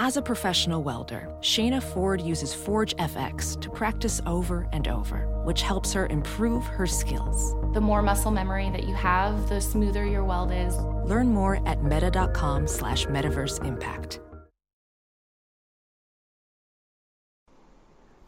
As a professional welder, Shayna Ford uses Forge FX to practice over and over, which helps her improve her skills. The more muscle memory that you have, the smoother your weld is. Learn more at meta.com slash metaverse impact.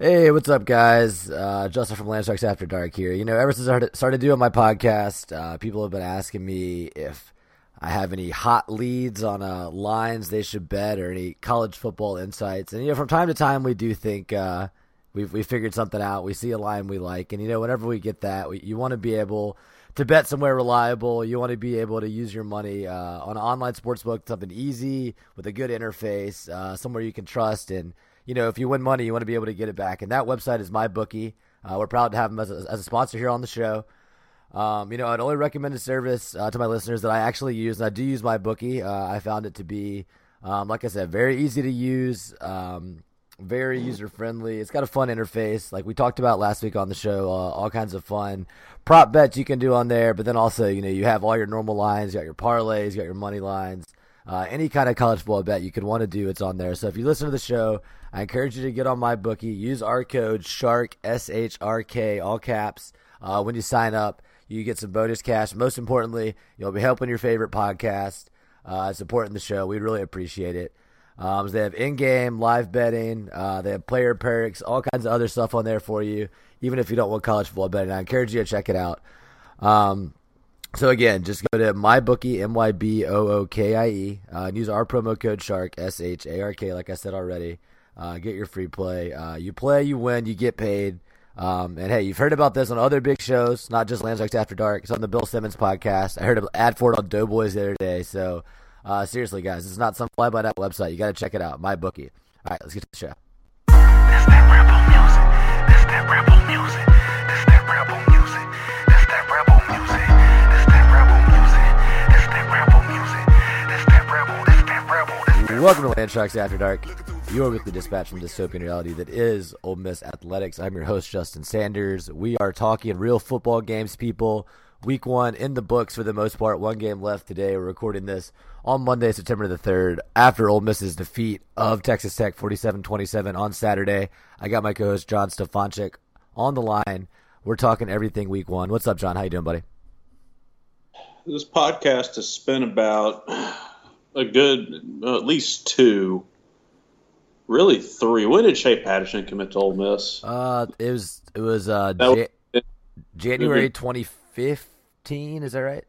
Hey, what's up, guys? Uh, Justin from Land Sharks After Dark here. You know, ever since I started, started doing my podcast, uh, people have been asking me if I have any hot leads on uh, lines they should bet or any college football insights. And, you know, from time to time, we do think uh, we've we figured something out. We see a line we like. And, you know, whenever we get that, we, you want to be able to bet somewhere reliable. You want to be able to use your money uh, on an online sportsbook, something easy with a good interface, uh, somewhere you can trust. And, you know, if you win money, you want to be able to get it back. And that website is MyBookie. Uh, we're proud to have them as a, as a sponsor here on the show. Um, you know, I'd only recommend a service uh, to my listeners that I actually use, and I do use MyBookie. Uh, I found it to be, um, like I said, very easy to use, um, very user friendly. It's got a fun interface, like we talked about last week on the show. Uh, all kinds of fun prop bets you can do on there, but then also, you know, you have all your normal lines, you got your parlays, you got your money lines. Uh, any kind of college football bet you could want to do, it's on there. So if you listen to the show, I encourage you to get on my bookie. Use our code SHARK S H R K all caps uh, when you sign up. You get some bonus cash. Most importantly, you'll be helping your favorite podcast, uh, supporting the show. We really appreciate it. Um, they have in-game live betting. Uh, they have player perks, all kinds of other stuff on there for you. Even if you don't want college football betting, I encourage you to check it out. Um, so again, just go to mybookie, m y b o o k i e, uh, and use our promo code Shark S H A R K, like I said already. Uh, get your free play. Uh, you play, you win, you get paid. Um, and hey, you've heard about this on other big shows, not just Land Sharks After Dark. It's on the Bill Simmons podcast. I heard ad for it on Doughboys the other day. So uh, seriously, guys, it's not some fly by night website. You got to check it out. My bookie. All right, let's get to the show. This that rebel music. This that rebel music. This that rebel music. This that rebel music. This that rebel music. This that rebel music. This that rebel. This that rebel. This that Welcome to Land Sharks After Dark, your weekly dispatch from dystopian reality that is Ole Miss athletics. I'm your host Justin Sanders. We are talking real football games, people. Week one in the books for the most part. One game left today. We're recording this on Monday, September the 3rd, after Ole Miss's defeat of Texas Tech 47-27 on Saturday. I got my co-host John Stefanchik on the line. We're talking everything week one. What's up, John? How you doing, buddy? this podcast has spent about a good at least two, really three. When did Shea Patterson commit to Ole Miss? Uh, it was it was uh was- Ja- January 2015. Is that right?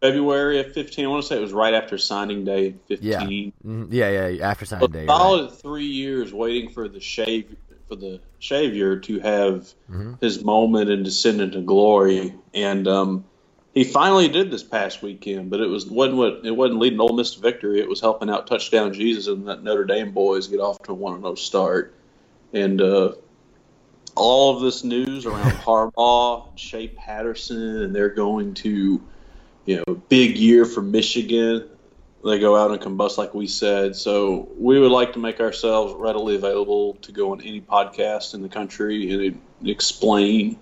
February of fifteen. I want to say it was right after signing day Yeah. fifteen. Mhm. Yeah, yeah. After signing A day. you're right. solid three years waiting for the shave for the Savior to have Mm-hmm. his moment and descend into glory, and um, he finally did this past weekend. But it was wasn't what it wasn't leading Ole Miss to victory. It was helping out touchdown Jesus and that Notre Dame boys get off to a one zero start, and uh, all of this news around Harbaugh, and Shea Patterson, and they're going to, you know, big year for Michigan they go out and combust like we said. So we would like to make ourselves readily available to go on any podcast in the country and explain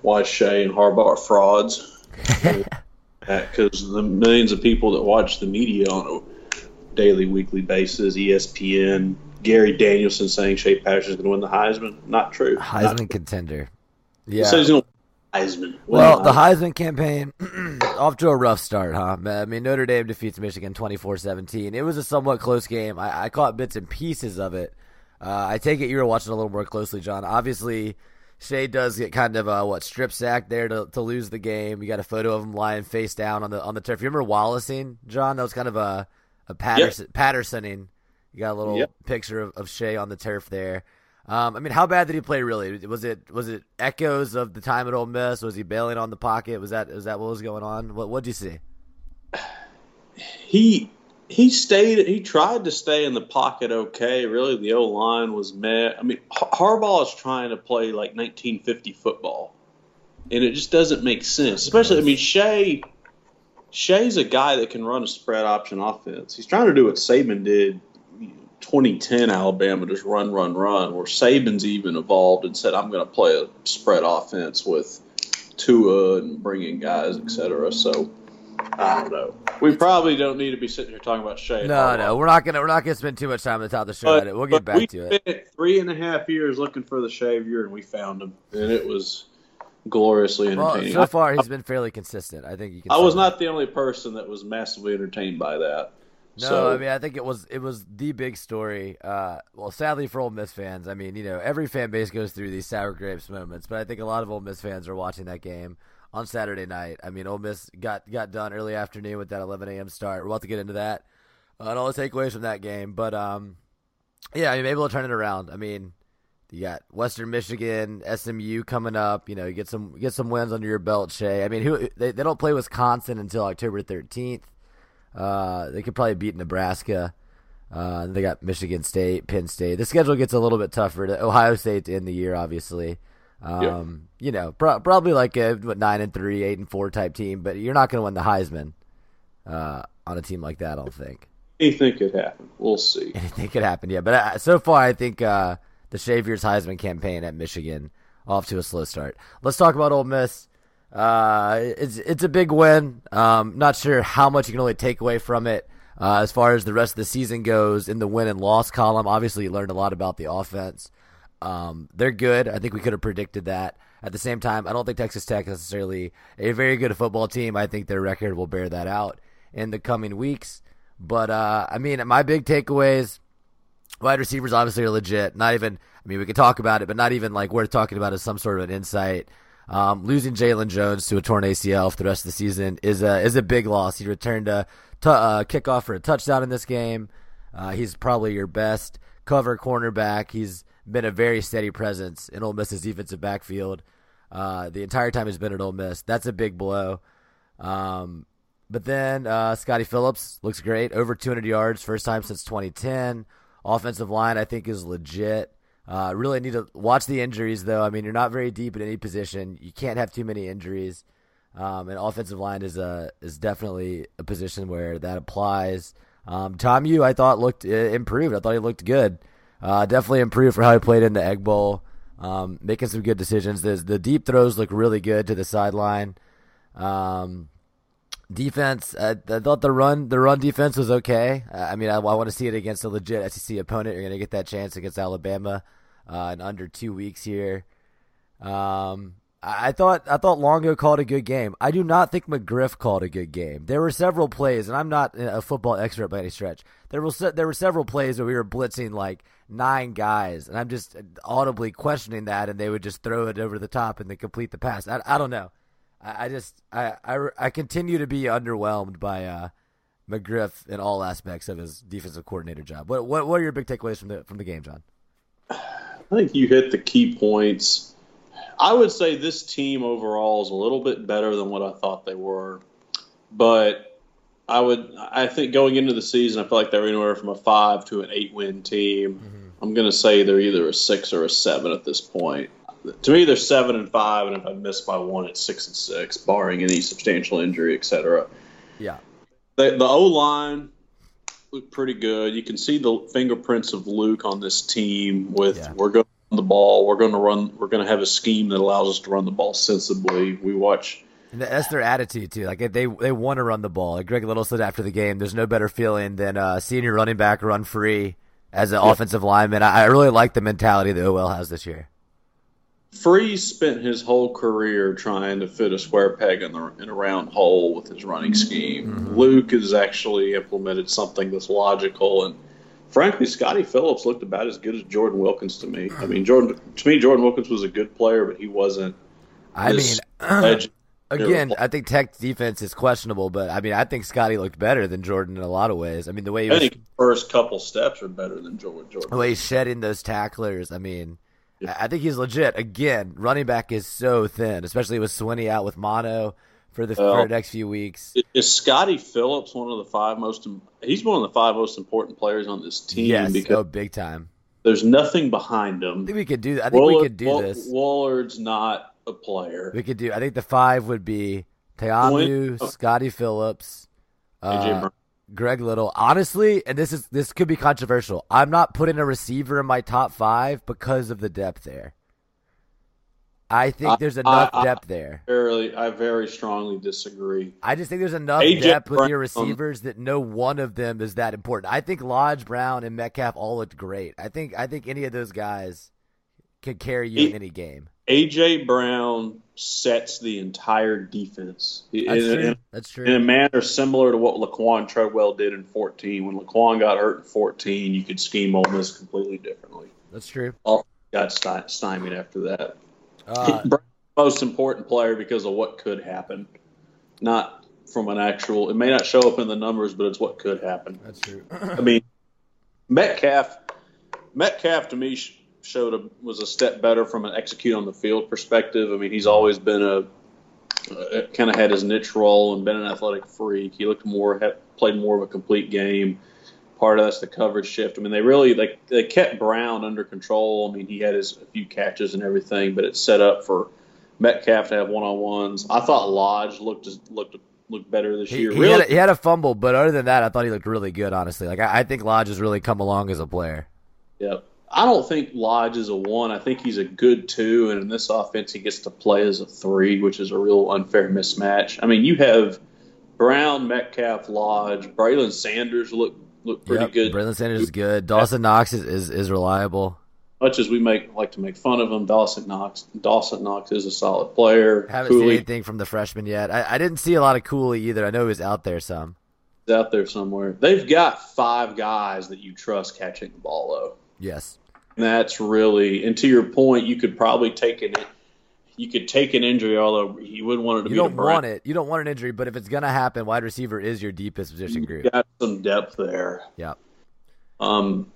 why Shea and Harbaugh are frauds. Because the millions of people that watch the media on a daily, weekly basis, ESPN, Gary Danielson saying Shea Patterson is going to win the Heisman, not true. Heisman contender. He Yeah. said he's going to Heisman. Well, the Heisman. Heisman campaign off to a rough start, huh? I mean, Notre Dame defeats Michigan 24-17. It was a somewhat close game. I, I caught bits and pieces of it. Uh, I take it you were watching a little more closely, John. Obviously, Shea does get kind of a what strip sack there to, to lose the game. You got a photo of him lying face down on the on the turf. You remember Wallacing, John? That was kind of a a Patterson Pattersoning. You got a little Yep. picture of, of Shea on the turf there. Um, I mean, how bad did he play? Really, was it was it echoes of the time at Ole Miss? Was he bailing on the pocket? Was that was that what was going on? What what'd you see? he he stayed. He tried to stay in the pocket. Okay, really, the O line was met. I mean, Harbaugh is trying to play like 1950 football, and it just doesn't make sense. Especially, I mean, Shea. Shea's a guy that can run a spread option offense. He's trying to do what Saban did, 2010 Alabama, just run, run, run. Where Saban's even evolved and said, "I'm going to play a spread offense with Tua and bringing guys, etc." So, I don't know. We probably don't need to be sitting here talking about Shea. No, no, we're not gonna we're not gonna spend too much time at the top of the show. But. We'll get back we to it. spent three and a half years looking for the Savior, and we found him, and it was gloriously Well, entertaining. so far he's been fairly consistent. I think you can. I was that. not the only person that was massively entertained by that. No, so, I mean I think it was it was the big story. Uh, well, sadly for Ole Miss fans, I mean you know every fan base goes through these sour grapes moments, but I think a lot of Ole Miss fans are watching that game on Saturday night. I mean Ole Miss got got done early afternoon with that 11 a.m. start. We're about to get into that uh, and all the takeaways from that game, but um, yeah, I mean maybe they'll turn it around. I mean. You got Western Michigan, SMU coming up. You know, you get some get some wins under your belt, Shay. I mean, who they, they don't play Wisconsin until October thirteenth. Uh, they could probably beat Nebraska. Uh, they got Michigan State, Penn State. The schedule gets a little bit tougher. To Ohio State to end the year, obviously. Um, You know, pro- probably like a what, nine and three, eight and four type team, but you're not going to win the Heisman uh, on a team like that. I don't think anything could happen. We'll see. anything could happen. Yeah, but uh, so far, I think uh, the Saviors Heisman campaign at Michigan off to a slow start. Let's talk about Ole Miss. Uh, it's it's a big win. Um, not sure how much you can really take away from it. Uh, as far as the rest of the season goes, in the win and loss column, obviously you learned a lot about the offense. Um, they're good. I think we could have predicted that. At the same time, I don't think Texas Tech is necessarily a very good football team. I think their record will bear that out in the coming weeks. But uh, I mean, my big takeaways: wide receivers obviously are legit. Not even, I mean, we could talk about it, but not even like worth talking about as some sort of an insight. Um, losing Jalen Jones to a torn ACL for the rest of the season is a is a big loss. He returned a t- uh, kickoff for a touchdown in this game. Uh, he's probably your best cover cornerback. He's been a very steady presence in Ole Miss's defensive backfield uh, the entire time he's been at Ole Miss. That's a big blow. Um, but then uh, Scotty Phillips looks great, over 200 yards, first time since 2010. Offensive line, I think, is legit. Uh, really need to watch the injuries, though. I mean, you're not very deep in any position. You can't have too many injuries. Um, and offensive line is a is definitely a position where that applies. Um, Ta'amu, I thought looked uh, improved. I thought he looked good. Uh, definitely improved for how he played in the Egg Bowl, um, making some good decisions. The, the deep throws look really good to the sideline. Um, defense, I, I thought the run the run defense was okay. Uh, I mean, I, I want to see it against a legit SEC opponent. You're going to get that chance against Alabama uh, in under two weeks here. Um, I thought I thought Longo called a good game. I do not think McGriff called a good game. There were several plays, and I'm not a football expert by any stretch. There was there were several plays where we were blitzing like nine guys, and I'm just audibly questioning that, and they would just throw it over the top and then complete the pass. I, I don't know. I, just I, I I continue to be underwhelmed by uh, McGriff in all aspects of his defensive coordinator job. What what what are your big takeaways from the from the game, John? I think you hit the key points. I would say this team overall is a little bit better than what I thought they were, but I would I think going into the season I feel like they're anywhere from a five to an eight win team. Mm-hmm. I'm going to say they're either a six or a seven at this point. To me, they're seven and five, and if I miss by one, it's six and six, barring any substantial injury, etc. Yeah, The, the O line looked pretty good. You can see the fingerprints of Luke on this team. With Yeah. we're going to run the ball, we're going to run, we're going to have a scheme that allows us to run the ball sensibly. We watch. And that's their attitude too. Like they they want to run the ball. Like Greg Little said after the game, there's no better feeling than uh, seeing your running back run free as an offensive lineman. I, I really like the mentality that OL has this year. Freeze spent his whole career trying to fit a square peg in, the, in a round hole with his running scheme. Luke has actually implemented something that's logical, and frankly, Scotty Phillips looked about as good as Jordan Wilkins to me. I mean, Jordan to me, Jordan Wilkins was a good player, but he wasn't. I mean, legend- again, I think Tech's defense is questionable, but I mean, I think Scotty looked better than Jordan in a lot of ways. I mean, the way he I was, first couple steps are better than Jordan. The way he's shedding those tacklers. I mean, I I think he's legit. Again, running back is so thin, especially with Swinney out with mono for the, for Well, the next few weeks. Is Scotty Phillips one of the five most? He's one of the five most important players on this team Yes, because oh, big time. there's nothing behind I him. think we could do. I think we could do this. Woullard's not a player. We could do. I think the five would be Ta'amu, Point- Scotty Phillips, AJ uh, Greg Little. Honestly, and this is this could be controversial. I'm not putting a receiver in my top five because of the depth there. I think there's enough I- I- depth there. Very, I very strongly disagree. I just think there's enough AJ depth with your receivers that no one of them is that important. I think Lodge, Brown, and Metcalf all looked great. I think I think any of those guys could carry you in any game. AJ Brown sets the entire defense That's in, true. in- That's in a manner similar to what Laquan Treadwell did in 14. When Laquan got hurt in 14, you could scheme Ole Miss completely differently. That's true. All got sty- stymied after that. Uh, most important player because of what could happen, not from an actual. It may not show up in the numbers, but it's what could happen. that's true. I mean, Metcalf, Metcalf to me showed a, was a step better from an execute on the field perspective. I mean, he's always been a uh, kind of had his niche role and been an athletic freak. He looked more had, played more of a complete game. Part of that's the coverage shift. I mean, they really they they kept Brown under control. I mean, he had his a few catches and everything, but it's set up for Metcalf to have one on ones. I thought Lodge looked looked looked better this He, year. he really, had a, he had a fumble, but other than that, I thought he looked really good. Honestly, like I, I think Lodge has really come along as a player. Yeah. I don't think Lodge is a one. I think he's a good two, and in this offense, he gets to play as a three, which is a real unfair mismatch. I mean, you have Brown, Metcalf, Lodge, Braylon Sanders look look pretty Yep, good. Braylon Sanders is good. Dawson Knox is, is, is reliable. Much as we make like to make fun of him, Dawson Knox Dawson Knox is a solid player. Haven't seen anything from the freshman yet. I, I didn't see a lot of Cooley either. I know he was out there some. is out there somewhere. They've got five guys that you trust catching the ball though. Yes. That's really, and to your point, you could probably take an, you could take an injury, although you wouldn't want it to You be. don't want it. You don't want an injury, but if it's gonna happen, wide receiver is your deepest position group. You got some depth there. Yeah. Um,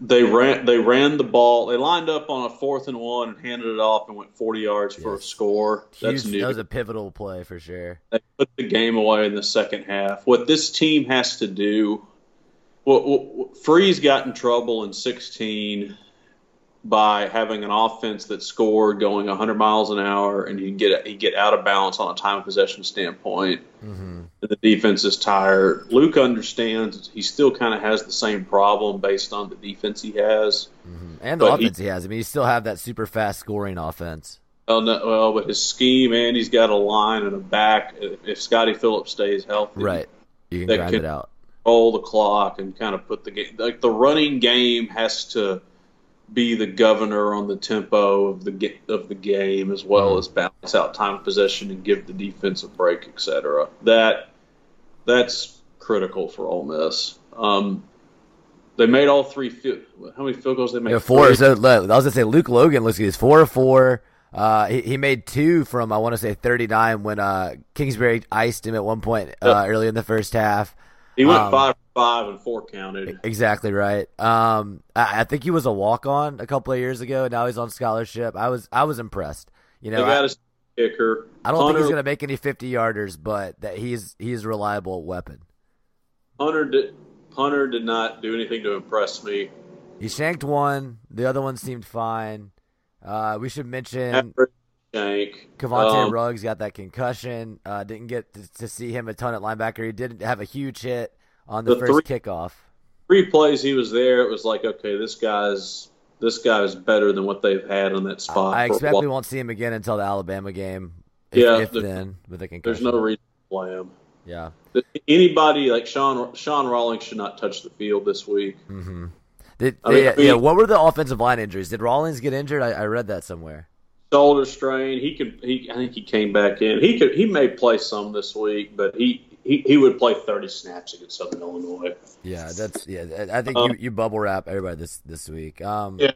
they ran, they ran the ball. They lined up on a fourth and one and handed it off and went forty yards for a score. That's Huge, new. that was a pivotal play for sure. they put the game away in the second half. What this team has to do, what Freeze got in trouble in 16 by having an offense that scored going 100 miles an hour, and you get you get out of balance on a time of possession standpoint. hmm And the defense is tired. Luke understands he still kind of has the same problem based on the defense he has. And the But he- offense he has. I mean, you still have that super fast scoring offense. Well, no, well, but his scheme and he's got a line and a back. If Scotty Phillips stays healthy, Right. You can grind could- it out. Control the clock and kind of put the game like the running game has to be the governor on the tempo of the of the game as well Mhm. as balance out time possession and give the defense a break, etc. That that's critical for Ole Miss. Um, they made all three. Field, how many field goals they made? Yeah, four. So I was gonna say Luke Logan looks good. He's four of four. Uh, he, he made two from I want to say thirty nine when uh, Kingsbury iced him at one point uh, Yep. early in the first half. He went um, five five and four counted. Exactly right. Um, I, I think he was a walk on a couple of years ago. Now he's on scholarship. I was I was impressed. You They know, got I, a kicker. I don't think he's gonna make any fifty yarders, but that he's he's a reliable weapon. Hunter did. Hunter did not do anything to impress me. He shanked one. The other one seemed fine. Uh, we should mention Average shank. Cavante Um, Ruggs got that concussion. Uh, didn't get to, to see him a ton at linebacker. He didn't have a huge hit on the, The first three- kickoff. three plays he was there, it was like, okay, this guy's this guy is better than what they've had on that spot. I a expect we won't see him again until the Alabama game. If, Yeah, if the- then with a There's no reason to play him. Yeah. Anybody like Sean Sean Rawlings should not touch the field this week. Mm-hmm. Did, I mean- yeah, I mean- yeah, what were the offensive line injuries? Did Rawlings get injured? I, I read that somewhere. Shoulder strain. He could. He I think he came back in. He could. He may play some this week, but he he, he would play 30 snaps against Southern Illinois. Yeah, that's yeah. I think Um, you, you bubble wrap everybody this this week. Um, Yeah.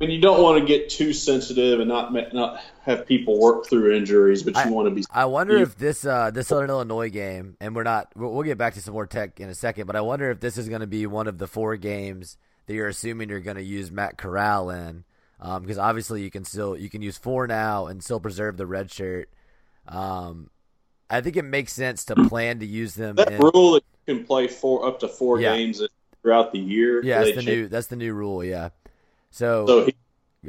I mean, you don't want to get too sensitive and not not have people work through injuries, but you want to be. I wonder if this uh, this Southern Illinois game, and we're not, we'll, we'll get back to some more tech in a second, but I wonder if this is going to be one of the four games that you're assuming you're going to use Matt Corral in, because obviously you can still you can use four now and still preserve the red shirt. Um, I think it makes sense to plan to use them. That in, rule that you can play four up to four Yeah. games throughout the year. yeah, that's the changed- new that's the new rule. Yeah, so, So he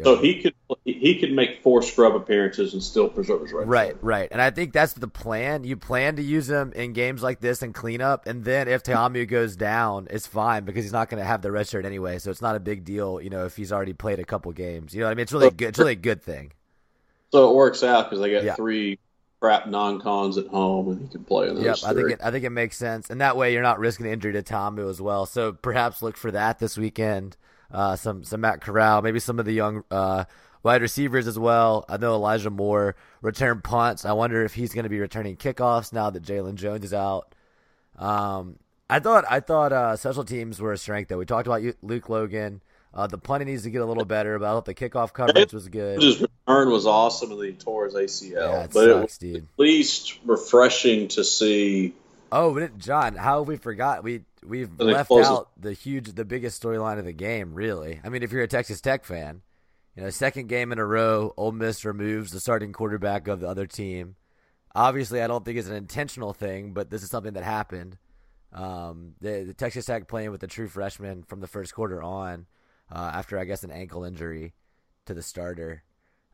so he could he could make four scrub appearances and still preserve his right. Right, right. And I think that's the plan. You plan to use him in games like this and clean up, and then if Ta'amu goes down, it's fine because he's not going to have the red shirt anyway, so it's not a big deal, you know, if he's already played a couple games. You know what I mean? It's really good. It's really a good thing. So it works out because they got Yeah. three crap non-cons at home, and he can play in those Yep, I think it. I think it makes sense, and that way you're not risking injury to Ta'amu as well. So perhaps look for that this weekend. Uh, some some Matt Corral, maybe some of the young uh, wide receivers as well. I know Elijah Moore returned punts. I wonder if he's going to be returning kickoffs now that Jalen Jones is out. Um, I thought I thought uh, special teams were a strength though. We talked about Luke Logan. Uh, the punting needs to get a little better, but I thought the kickoff coverage was good. His return was awesome, and he tore his ACL. Yeah, it but it was sucks, dude. at least refreshing to see. Oh, John, how have we forgot? We we've they left out the huge, the biggest storyline of the game. Really, I mean, if you're a Texas Tech fan, you know, second game in a row, Ole Miss removes the starting quarterback of the other team. Obviously, I don't think it's an intentional thing, but this is something that happened. Um, the, the Texas Tech playing with a true freshman from the first quarter on, uh, after I guess an ankle injury to the starter.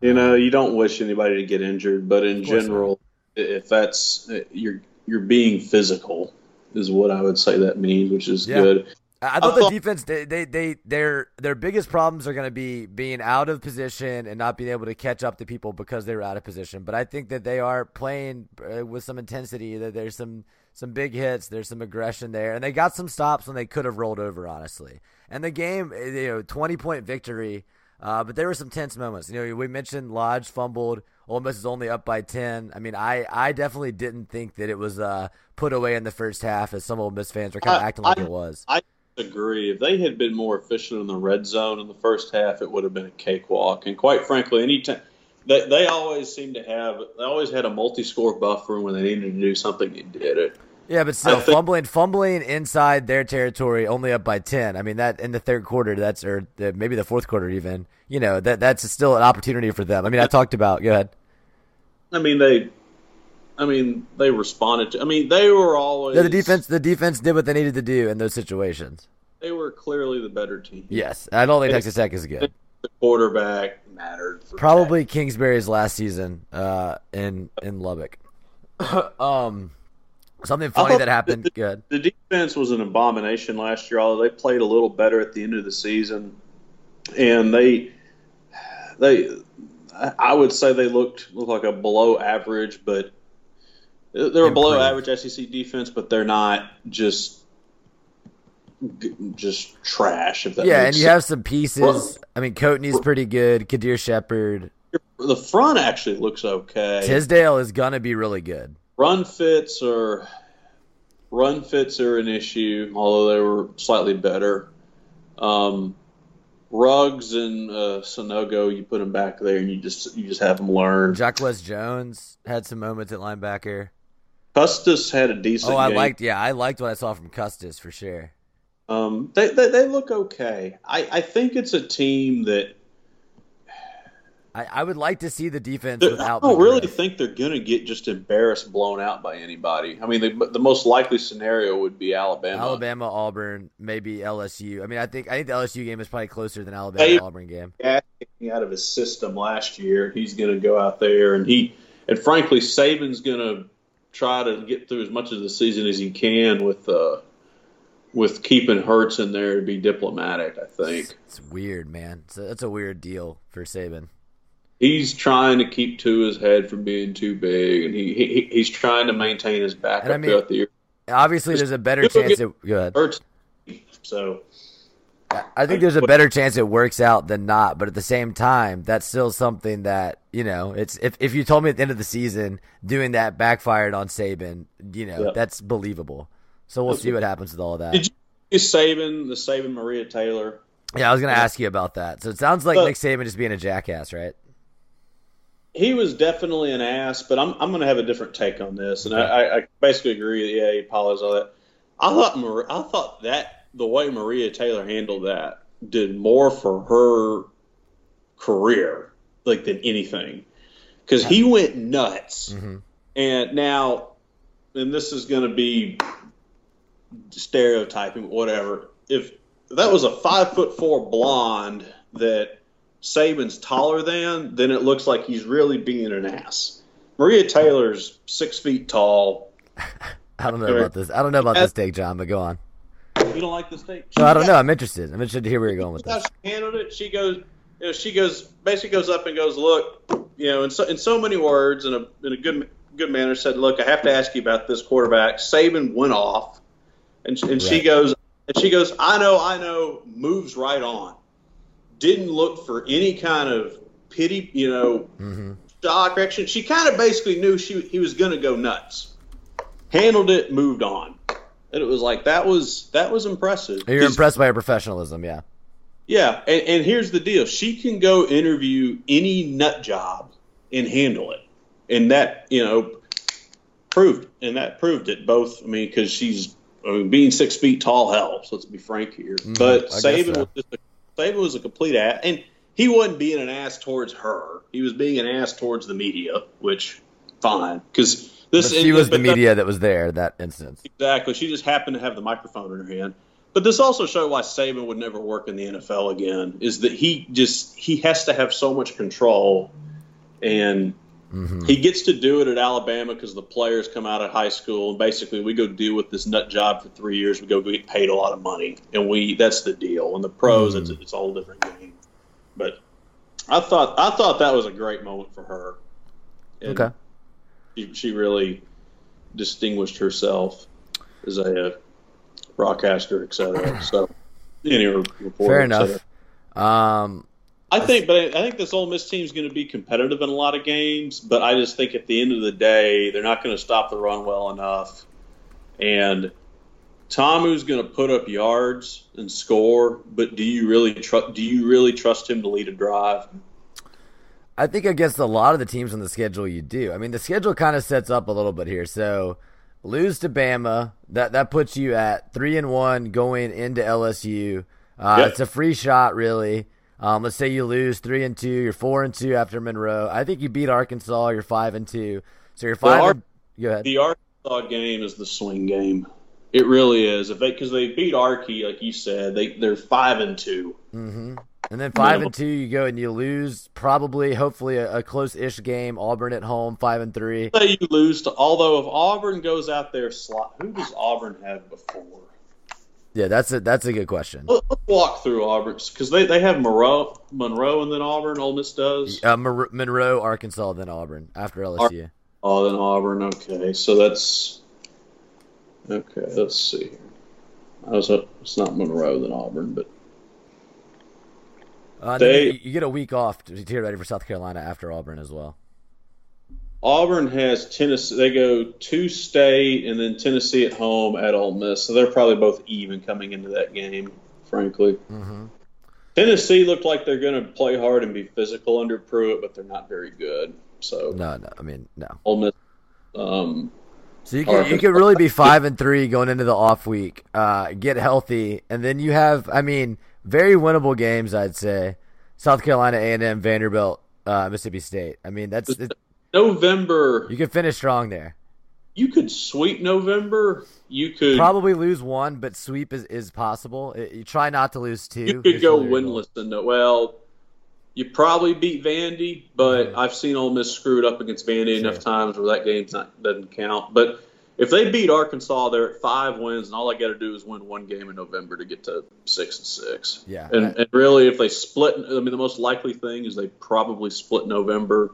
You know, you don't wish anybody to get injured, but in general, if that's you're you're being physical, is what I would say that means, which is Yeah. good. I thought the defense they, they they their their biggest problems are going to be being out of position and not being able to catch up to people because they were out of position. But I think that they are playing uh, with some intensity. That there's some some big hits, there's some aggression there, and they got some stops when they could have rolled over, honestly. And the game, uh, you know, twenty point victory. Uh, but there were some tense moments. You know, we mentioned Lodge fumbled. Ole Miss is only up by ten. I mean, I, I definitely didn't think that it was uh, put away in the first half, as some Ole Miss fans were kind of I- acting like I- it was. I agree. If they had been more efficient in the red zone in the first half, it would have been a cakewalk. And quite frankly, anytime they, they always seem to have, they always had a multi-score buffer when they needed to do something. They did it. Yeah, but still think- fumbling, fumbling inside their territory, only up by ten. I mean that in the third quarter, that's or the, maybe the fourth quarter even. You know that that's still an opportunity for them. I mean, I talked about. Go ahead. I mean, they, I mean, they responded to. I mean, they were always Yeah, the defense, the defense did what they needed to do in those situations. They were clearly the better team. Yes, I don't think Texas Tech is good. the quarterback mattered. For Probably Kingsbury's last season uh, in in Lubbock. um, something funny that happened. Good. The defense was an abomination last year. Although they played a little better at the end of the season, and they they I would say they looked looked like a below average, but they're a below average SEC defense, but they're not just just trash. If that Yeah, and you sense. have some pieces. I mean, Coatney's pretty good. Qaadir Sheppard, the front actually looks okay. Tisdale is gonna be really good. Run fits are run fits are an issue, although they were slightly better. Um, Ruggs and uh, Sanogo, you put them back there, and you just you just have them learn. Jacquez Jones had some moments at linebacker. Custis had a decent. Oh, I game. liked. Yeah, I liked what I saw from Custis for sure. Um, they, they they look okay. I, I think it's a team that I, I would like to see the defense I without. don't really think they're going to get just embarrassed, blown out by anybody. I mean, the, the most likely scenario would be Alabama. Alabama, Auburn, maybe LSU. I mean, I think I think the LSU game is probably closer than Alabama Hey. Auburn game. out of his system last year. He's going to go out there and he and frankly Saban's going to try to get through as much of the season as he can with uh with keeping Hurts in there to be diplomatic. I think It's weird, man. It's a, that's a weird deal for Saban. He's trying to keep to his head from being too big, and he, he he's trying to maintain his backup And I mean- throughout the year. Obviously, there's a better chance. It, go ahead. Hurts, so I think there's a better chance it works out than not, but at the same time, that's still something that you know. It's if if you told me at the end of the season doing that backfired on Saban, you know, Yeah. that's believable. So we'll see what happens with all that. did you see Saban the Saban Maria Taylor? Yeah, I was gonna ask you about that. So it sounds like But- Nick Saban just being a jackass, right? He was definitely an ass, but I'm I'm going to have a different take on this, and I, I, basically agree. Yeah, he apologized all that. I thought Mar- I thought that the way Maria Taylor handled that did more for her career, like than anything, because he went nuts. Mhm. And now, and this is going to be stereotyping, whatever. If that was a five foot four blonde that Saban's taller than, then it looks like he's really being an ass. Maria Taylor's six feet tall. I don't know about this. I don't know about this take, John, but go on. You don't like this thing? No, I don't know. I'm interested. I'm interested to hear where you're going with How this. she handled it. She goes. you know, she goes basically goes up and goes, look, you know, in so in so many words, in a in a good good manner, said, look, I have to ask you about this quarterback. Saban went off, and and she goes and she goes, I know, I know, moves right on. Didn't look for any kind of pity, you know, hmm shock reaction. She kind of basically knew she he was going to go nuts. Handled it, moved on, and it was like that was that was impressive. You're impressed by her professionalism, yeah. yeah, and, and here's the deal: she can go interview any nut job and handle it, and that you know proved, and that proved it. Both, I mean, because she's I mean, being six feet tall helps. Let's be frank here. but Mm-hmm. I Saban so. was just a, Saban was a complete ass, and he wasn't being an ass towards her. He was being an ass towards the media, which fine because But this she was the but that- media that was there that instance. Exactly. She just happened to have the microphone in her hand. But this also showed why Saban would never work in the NFL again. Is that he just he has to have so much control, and hmm he gets to do it at Alabama because the players come out of high school and basically we go deal with this nut job for three years. We go get paid a lot of money, and we that's the deal. And the pros, it's, it's a whole different game. But I thought I thought that was a great moment for her. And Okay. she, she really distinguished herself as a uh, broadcaster, et cetera. So, any reporter, Fair enough. Um, I think, but I, I think this Ole Miss team is going to be competitive in a lot of games. But I just think at the end of the day, they're not going to stop the run well enough. And Ta'amu's going to put up yards and score, but do you really trust? Do you really trust him to lead a drive? I think against a lot of the teams on the schedule, you do. I mean, the schedule kind of sets up a little bit here. So, lose to Bama, that that puts you at three and one going into LSU. Uh, Yep. It's a free shot, really. Um, let's say you lose three and two, you're four and two after Monroe. I think you beat Arkansas, you're five and two. So you're five. And, go ahead. The Arkansas game is the swing game. It really is. If they because they beat Arky, like you said, they they're five and two. mm-hmm. And then five and two, you go and you lose probably, hopefully, a, a close-ish game. Auburn at home, five and three. Say you lose to although if Auburn goes out there slot, who does Auburn have before? Yeah, that's a that's a good question. Let- Let's walk through Auburn's because they, they have Monroe, Monroe, and then Auburn. Ole Miss does. Uh, Mon- Monroe, Arkansas, then Auburn after LSU. Oh, then Auburn. Okay, so that's okay. Let's see here. I was it's not Monroe then Auburn, but Uh, They- you, you get a week off to get ready for South Carolina after Auburn as well. Auburn has Tennessee. They go to state and then Tennessee at home at Ole Miss, so they're probably both even coming into that game. Frankly, Mm-hmm. Tennessee looked like they're going to play hard and be physical under Pruitt, but they're not very good. So No, no, I mean no. Ole Miss. Um, So you could you could really be five and three going into the off week, uh, get healthy, and then you have, I mean, very winnable games. I'd say South Carolina, A and M, Vanderbilt, uh, Mississippi State. I mean, that's it, November, you can finish strong there. you could sweep November. You could Probably lose one, but sweep is, is possible. You try not to lose two. you could go really your goal. winless in the well. You probably beat Vandy, but mm-hmm. I've seen Ole Miss screwed up against Vandy enough times where that game doesn't count. But if they beat Arkansas, they're at five wins, and all I got to do is win one game in November to get to six and six. Yeah. and, and really, if they split, I mean, the most likely thing is they probably split November.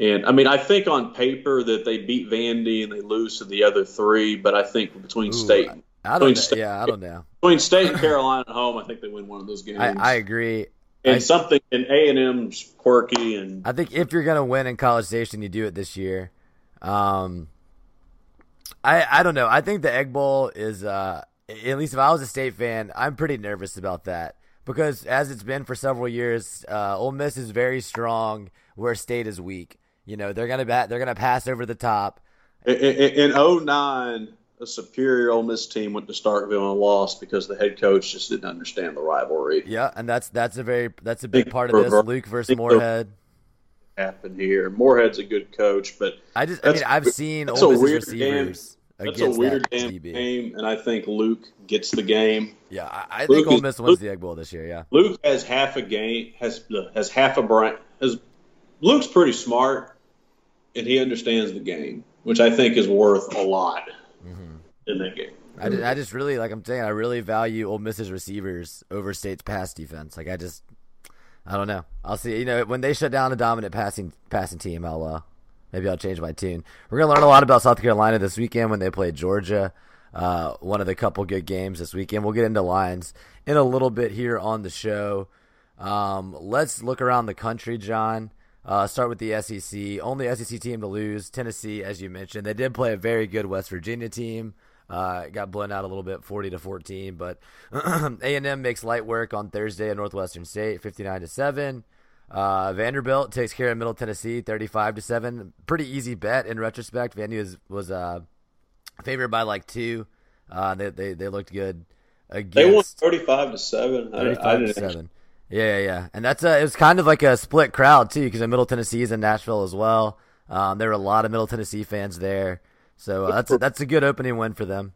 And I mean, I think on paper that they beat Vandy and they lose to the other three, but I think between Ooh, state I don't know. State- Yeah, I don't know. between state and Carolina at home, I think they win one of those games. I, I agree. and I- something and A and M's quirky and I think if you're gonna win in College Station, you do it this year. Um, I I don't know. I think the Egg Bowl is uh, at least if I was a state fan, I'm pretty nervous about that because as it's been for several years, uh, Ole Miss is very strong where State is weak. You know they're gonna bat, they're gonna pass over the top. in, in, in 09, a superior Ole Miss team went to Starkville and lost because the head coach just didn't understand the rivalry. Yeah, and that's that's a very that's a big part of this. Luke versus Moorhead. Happened here. Moorhead's a good coach, but I just I mean I've seen that's Ole a Miss's weird game. that's a weird that damn DB. game, and I think Luke gets the game. Yeah, I, I think Ole is- Miss wins Luke- the Egg Bowl this year. Yeah. Luke has half a game has has half a brain. Has Luke's pretty smart, and he understands the game, which I think is worth a lot in that game. I just, I just really like I'm saying I really value Ole Miss's receivers over State's pass defense. Like I just I don't know. I'll see. You know, when they shut down a dominant passing passing team, I'll uh, maybe I'll change my tune. We're gonna learn a lot about South Carolina this weekend when they play Georgia. Uh, one of the couple good games this weekend. We'll get into lines in a little bit here on the show. Um, let's look around the country, John. Uh, start with the SEC. Only SEC team to lose, Tennessee, as you mentioned. They did play a very good West Virginia team. Uh, got blown out a little bit, forty to fourteen. But A and M makes light work on Thursday at Northwestern State, fifty nine to seven. Uh, Vanderbilt takes care of Middle Tennessee, thirty five to seven. Pretty easy bet in retrospect. Vandy was was uh, favored by like two. Uh, they, they they looked good against. They won thirty-five to seven. I Thirty-five to seven. Yeah, yeah, yeah, and that's a, it was kind of like a split crowd too, because Middle Tennessee is in Nashville as well. Um, there were a lot of Middle Tennessee fans there, so uh, that's a, that's a good opening win for them.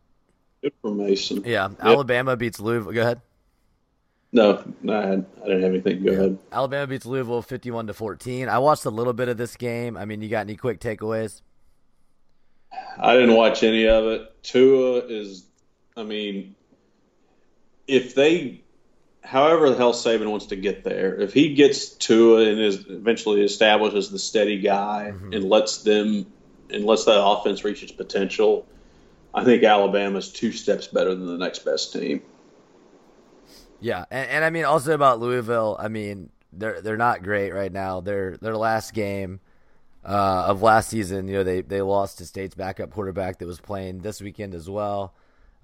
Good for Mason. Yeah, Alabama beats Louisville. Go ahead. No, no, I, had- I didn't have anything. Go ahead. Alabama beats Louisville fifty-one to fourteen. I watched a little bit of this game. I mean, you got any quick takeaways? I didn't watch any of it. Tua is, I mean, if they, however the hell Saban wants to get there, if he gets Tua and is eventually establishes the steady guy and lets them and lets that offense reach its potential, I think Alabama's two steps better than the next best team. Yeah, and, and I mean also about Louisville. I mean they're they're not great right now. Their their last game uh, of last season, you know, they they lost to State's backup quarterback that was playing this weekend as well.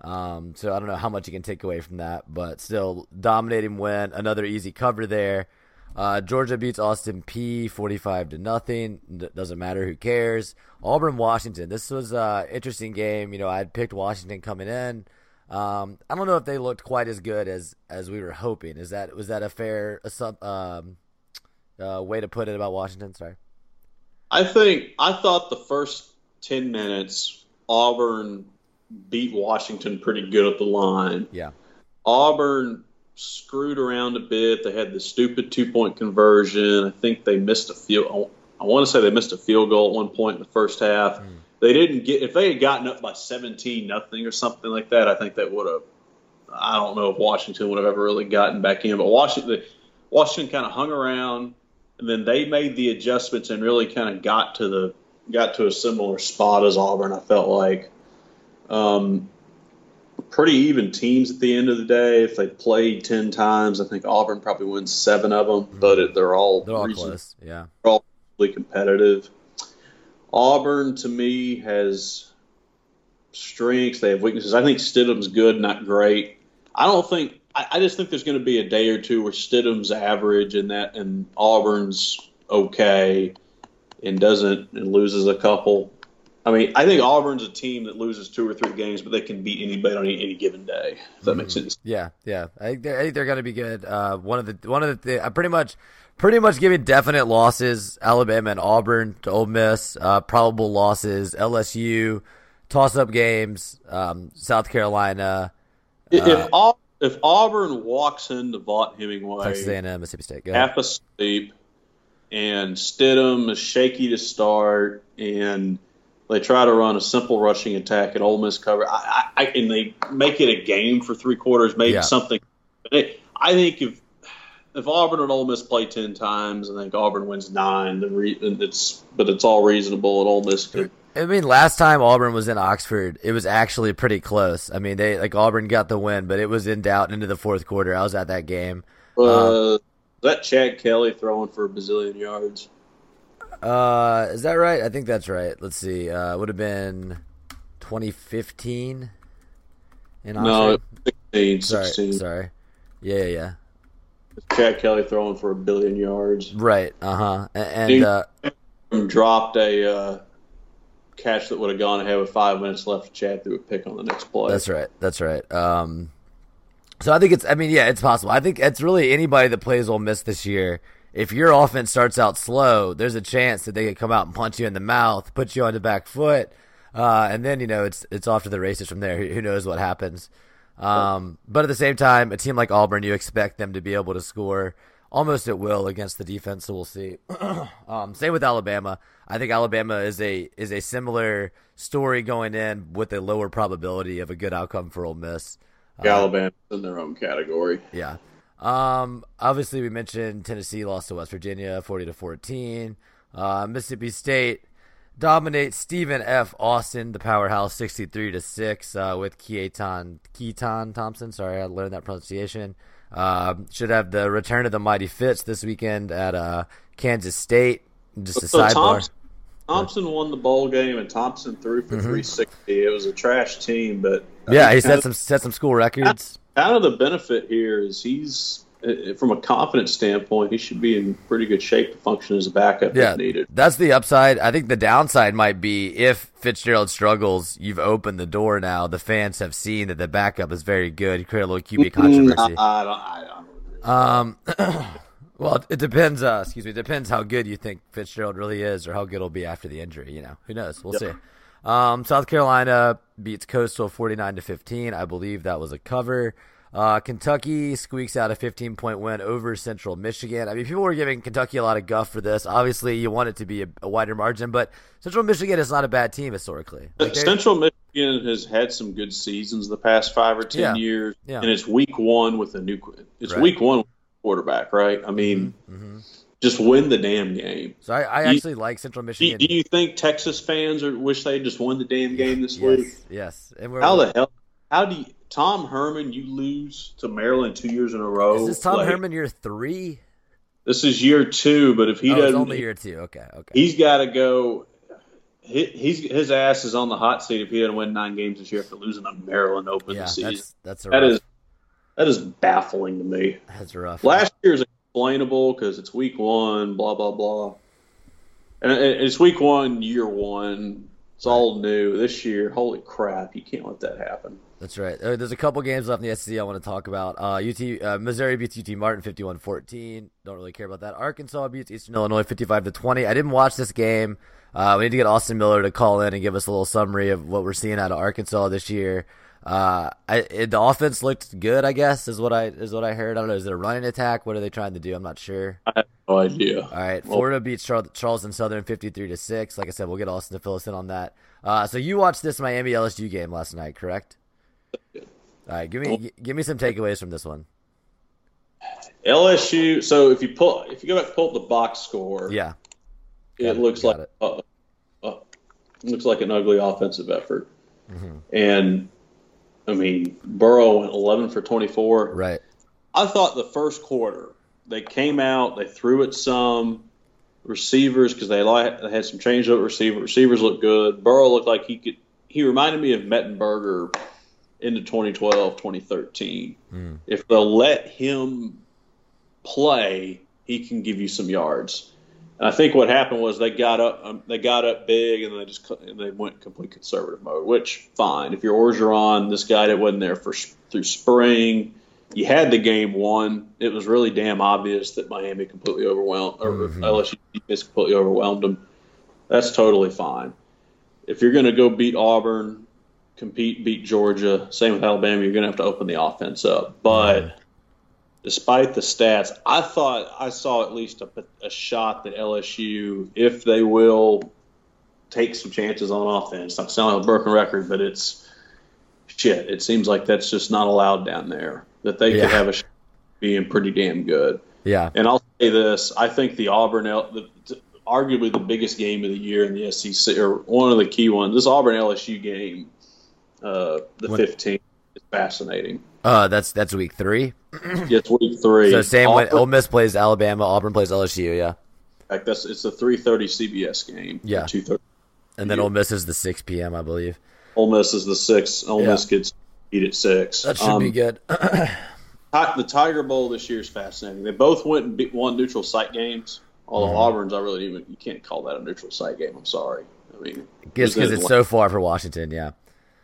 Um, so I don't know how much you can take away from that, but still dominating win. Another easy cover there. Uh, Georgia beats Austin Peay forty five to nothing. D- doesn't matter who cares. Auburn Washington. This was a interesting game. You know, I had picked Washington coming in. Um, I don't know if they looked quite as good as as we were hoping. Is that was that a fair um, uh, way to put it about Washington? Sorry. I think I thought the first ten minutes Auburn beat Washington pretty good at the line. Yeah. Auburn screwed around a bit. They had the stupid two point conversion. I think they missed a field. I want to say they missed a field goal at one point in the first half. Hmm. They didn't get if they had gotten up by seventeen nothing or something like that. I think that would have. I don't know if Washington would have ever really gotten back in, but Washington, Washington kind of hung around, and then they made the adjustments and really kind of got to the got to a similar spot as Auburn. I felt like. Um, pretty even teams at the end of the day. If they played ten times, I think Auburn probably wins seven of them, but it, they're all They're all reason- close. Yeah. they're all really competitive. Auburn to me has strengths. They have weaknesses. I think Stidham's good, not great. I don't think. I, I just think there's going to be a day or two where Stidham's average and that and Auburn's okay, and doesn't and loses a couple. I mean, I think Auburn's a team that loses two or three games, but they can beat anybody on any, any given day. If that makes sense. Yeah, yeah. I think they're, I think they're going to be good. Uh, one of the one of the th- I pretty much pretty much giving definite losses Alabama and Auburn to Ole Miss. Uh, probable losses LSU, toss up games. Um, South Carolina, if Au- if Auburn walks into Vaught Hemingway, Texas A&M, Mississippi State. Go half asleep, and Stidham is shaky to start, and they try to run a simple rushing attack at Ole Miss cover. I, I, and they make it a game for three quarters, maybe Yeah. something. I think if if Auburn and Ole Miss play ten times, I think Auburn wins nine. Then re, and it's but it's all reasonable, and Ole Miss could. I mean, last time Auburn was in Oxford, it was actually pretty close. I mean, they like Auburn got the win, but it was in doubt into the fourth quarter. I was at that game. Uh, is that Chad Kelly throwing for a bazillion yards? Uh, is that right? I think that's right. Let's see. Uh, it would have been 2015 in No, Oxford. 16, sorry, 16. sorry. Yeah, yeah, yeah. Chad Kelly throwing for a billion yards. Right. Uh huh. And Dude. uh, dropped a uh, catch that would have gone ahead with five minutes left. Chad threw a pick on the next play. that's right. That's right. Um, so I think it's. I mean, yeah, it's possible. I think it's really anybody that plays Ole Miss this year. If your offense starts out slow, there's a chance that they could come out and punch you in the mouth, put you on the back foot, uh, and then you know it's it's off to the races from there. Who, knows what happens? Um, but at the same time, a team like Auburn, you expect them to be able to score almost at will against the defense. So we'll see. um, same with Alabama. I think Alabama is a is a similar story going in with a lower probability of a good outcome for Ole Miss. Alabama's in their own category. Yeah. Um, obviously we mentioned Tennessee lost to West Virginia, forty to fourteen. Uh, Mississippi State dominates Stephen F. Austin, the powerhouse, sixty-three to six, uh, with Keytaon Keytaon Thompson. Sorry, I learned that pronunciation. Uh, should have the return of the mighty Fitz this weekend at uh, Kansas State. Just a So sidebar. Thompson, Thompson won the bowl game, and Thompson threw for 360. It was a trash team, but Mm-hmm. Yeah, he set some set some school records. Kind of the benefit here is he's, uh, from a confidence standpoint, he should be in pretty good shape to function as a backup Yeah, if needed. that's the upside. I think the downside might be if Fitzgerald struggles, you've opened the door now. The fans have seen that the backup is very good. You create a little QB controversy. I, don't, I don't. Um, well, it depends. Uh, excuse me. It depends how good you think Fitzgerald really is, or how good he'll be after the injury. You know, who knows? We'll see. Um, South Carolina beats Coastal forty-nine to fifteen. I believe that was a cover. Uh, Kentucky squeaks out a 15 point win over Central Michigan. I mean, people were giving Kentucky a lot of guff for this. Obviously, you want it to be a, a wider margin, but Central Michigan is not a bad team historically. Like, Central Michigan has had some good seasons the past five or ten Yeah. years, Yeah. and it's week one with a new. It's Right. week one quarterback, right? I mean, just win the damn game. so I, I You- actually like Central Michigan. do you think Texas fans are, wish they just won the damn game this week? yes, yes. And How the hell? How do you, Tom Herman? You lose to Maryland two years in a row. is this Tom Like, Herman year three? This is year two, but if he oh, doesn't, only year two. Okay, okay. he's got to go. He, he's his ass is on the hot seat if he doesn't win nine games this year after losing to Maryland open yeah, season. that's that's a That rough, is that is baffling to me. that's rough. Last year's is explainable because it's week one, blah blah blah, and it's week one, year one. It's all new this year. Holy crap! You can't let that happen. That's right. There's a couple games left in the SEC I want to talk about. Uh, UT uh, Missouri beats UT Martin 51-14. Don't really care about that. Arkansas beats Eastern Illinois 55 to 20. I didn't watch this game. Uh, we need to get Austin Miller to call in and give us a little summary of what we're seeing out of Arkansas this year. Uh, I, it, the offense looked good, I guess, is what I is what I heard. I don't know. Is it a running attack? What are they trying to do? I'm not sure. I have no idea. All right, Well- Florida beats Char- Charleston Southern 53 to 6. Like I said, we'll get Austin to fill us in on that. Uh, so you watched this Miami LSU game last night, correct? All right, give me gi- give me some takeaways from this one. LSU. So if you pull, if you go back and pull up the box score, Yeah, it it, looks like uh, uh, looks like an ugly offensive effort. Mm-hmm. And I mean, Burrow went 11 for 24. right. I thought the first quarter they came out, they threw it some receivers because they, li- they had some change up receiver. Receivers looked good. Burrow looked like he could. He reminded me of Mettenberger into 2012, 2013. Hmm. If they'll let him play, he can give you some yards. And I think what happened was they got up, um, they got up big, and they just and they went complete conservative mode. Which fine, if you're Orgeron, this guy that wasn't there for through spring, you had the game won. It was really damn obvious that Miami completely overwhelmed, or LSU defense completely overwhelmed them. That's totally fine. If you're going to go beat Auburn, compete, beat Georgia, same with Alabama, you're going to have to open the offense up. But despite the stats, I thought I saw at least a, a shot that LSU, if they will take some chances on offense, not sounding like a broken record, but it's shit. It seems like that's just not allowed down there. That they Yeah. could have a shot being pretty damn good. Yeah, And I'll say this: I think the Auburn, the, arguably the biggest game of the year in the SEC, or one of the key ones, this Auburn LSU game, uh, the What- 15th, is fascinating. uh, that's that's week three. yeah, It's week three. So same when Auburn- Ole Miss plays Alabama, Auburn plays LSU. Yeah, Like that's it's a 3:30 CBS game. Yeah. 2:30. and then Ole Miss is the six p.m. I believe. Ole Miss is the six. Ole Yeah. Miss gets beat at six. That should Um, be good. The Tiger Bowl this year is fascinating. They both went and beat, won neutral site games. Although Mm-hmm. Auburn's, I really even you can't call that a neutral site game. I'm sorry. I mean, Just because it's so far for Washington. Yeah,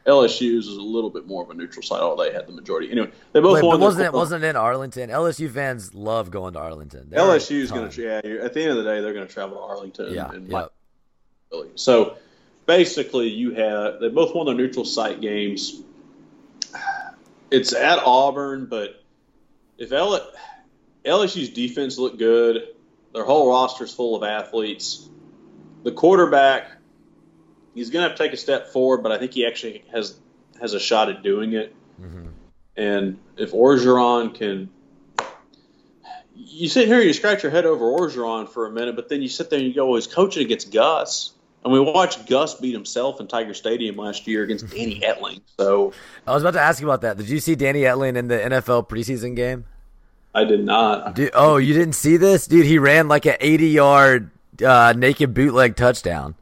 LSU's is a little bit more of a neutral site. Although they had the majority. Anyway, they both Wait, won. wasn't it wasn't in Arlington? LSU fans love going to Arlington. There are a LSU is going to. Yeah, at the end of the day, they're going to travel to Arlington. Yeah, and. Philly. So basically, you have they both won their neutral site games. It's at Auburn, but if L- LSU's defense looked good, their whole roster's full of athletes. The quarterback, he's going to have to take a step forward, but I think he actually has has a shot at doing it. Mm-hmm. And if Orgeron can you sit here and you scratch your head over Orgeron for a minute, but then you sit there and you go, well, he's coaching against Gus. And we watched Gus beat himself in Tiger Stadium last year against Danny Etling. So I was about to ask you about that. Did you see Danny Etling in the NFL preseason game? I did not. Dude, oh, you didn't see this, dude? He ran like an 80 yard uh, naked bootleg touchdown.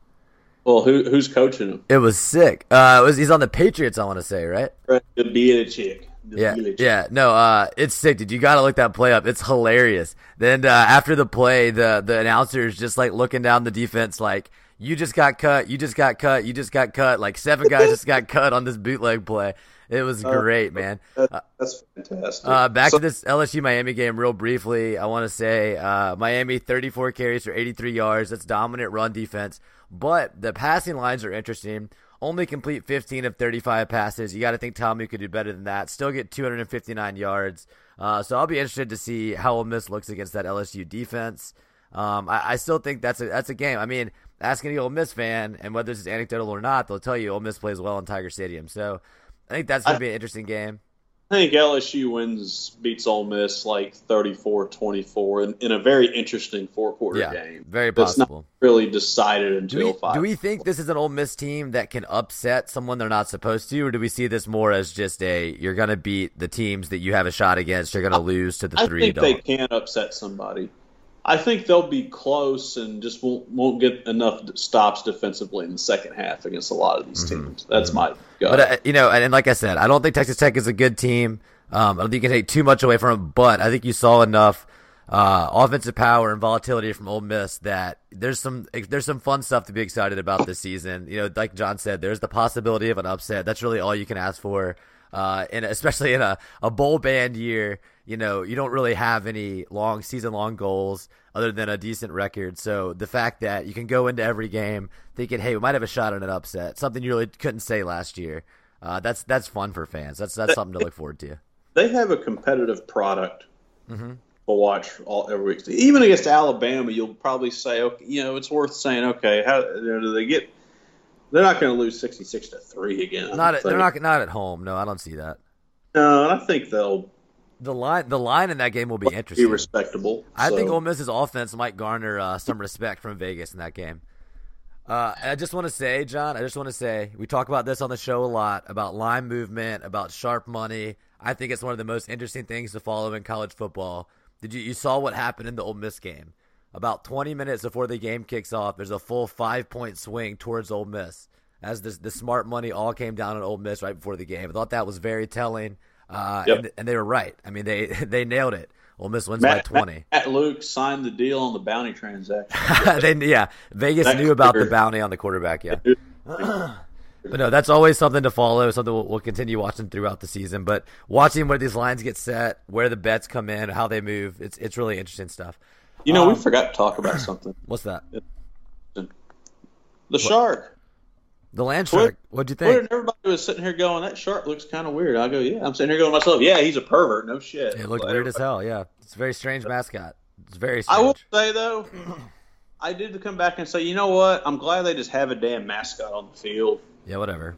Well, who, who's coaching him? It was sick. Uh, it was he's on the Patriots? I want to say, right? Right. The Belichick. The Yeah, yeah. No, uh, it's sick, dude. You gotta look that play up. It's hilarious. Then uh, after the play, the the announcer is just like looking down the defense, like you just got cut, you just got cut, you just got cut. Like seven guys just got cut on this bootleg play. It was great, man. That, that's fantastic. Uh, back So- to this LSU Miami game real briefly. I want to say uh, Miami 34 carries for 83 yards. That's dominant run defense. But the passing lines are interesting. Only complete 15 of 35 passes. You got to think Tommy could do better than that. Still get 259 yards. Uh, so I'll be interested to see how Ole Miss looks against that LSU defense. Um, I, I still think that's a that's a game. I mean, ask any Ole Miss fan, and whether this is anecdotal or not, they'll tell you Ole Miss plays well in Tiger Stadium. So I think that's going to be an interesting game. I think LSU wins, beats Ole Miss like 34-24 in, in a very interesting four-quarter Yeah, game. very possible. That's not really decided Do until we, oh five. do we think this is an Ole Miss team that can upset someone they're not supposed to, or do we see this more as just a you're going to beat the teams that you have a shot against, you're going to lose to the I three think dog? they can upset somebody. I think they'll be close and just won't won't get enough stops defensively in the second half against a lot of these teams. That's my gut. Mm-hmm. But uh, you know, and, and like I said, I don't think Texas Tech is a good team. Um, I don't think you can take too much away from them, but I think you saw enough uh, offensive power and volatility from Ole Miss that there's some there's some fun stuff to be excited about this season. You know, like John said, there's the possibility of an upset. That's really all you can ask for, uh, and especially in a, a bowl band year. You know, you don't really have any long season long goals other than a decent record. So the fact that you can go into every game thinking, hey, we might have a shot at an upset, something you really couldn't say last year. Uh, that's that's fun for fans. That's that's something to look forward to. they have a competitive product Mm-hmm. to watch all every week. Even against Alabama, you'll probably say, okay, you know, it's worth saying, okay, how you know, do they get? They're not going to lose sixty-six to three again. Not at, they're not not at home. No, I don't see that. No, and I think they'll The line the line in that game will be interesting. be respectable. I think so. Ole Miss's offense might garner uh, some respect from Vegas in that game. Uh, I just want to say, John, I just want to say, we talk about this on the show a lot about line movement, about sharp money. I think it's one of the most interesting things to follow in college football. Did you you saw what happened in the Ole Miss game? About 20 minutes before the game kicks off, there's a full five point swing towards Ole Miss as this, the smart money all came down on Ole Miss right before the game. I thought that was very telling, uh, Yep. and, and they were right. I mean, they they nailed it. Ole Miss wins Matt, by 20. Matt, Luke signed the deal on the bounty transaction. they, yeah, Vegas knew about the bounty on the quarterback. Yeah, but no, that's always something to follow. Something we'll, we'll continue watching throughout the season. But watching where these lines get set, where the bets come in, how they move, it's it's really interesting stuff. You know, we Um, forgot to talk about something. What's that? The shark. The land Twitter- shark. What'd you Twitter think? and everybody was sitting here going, "That shark looks kind of weird." I go, "Yeah." I'm sitting here going myself, "Yeah, he's a pervert. No shit." It looked But weird as hell. Yeah, it's a very strange mascot. It's very strange. I will say though, I did come back and say, you know what? I'm glad they just have a damn mascot on the field. Yeah, whatever.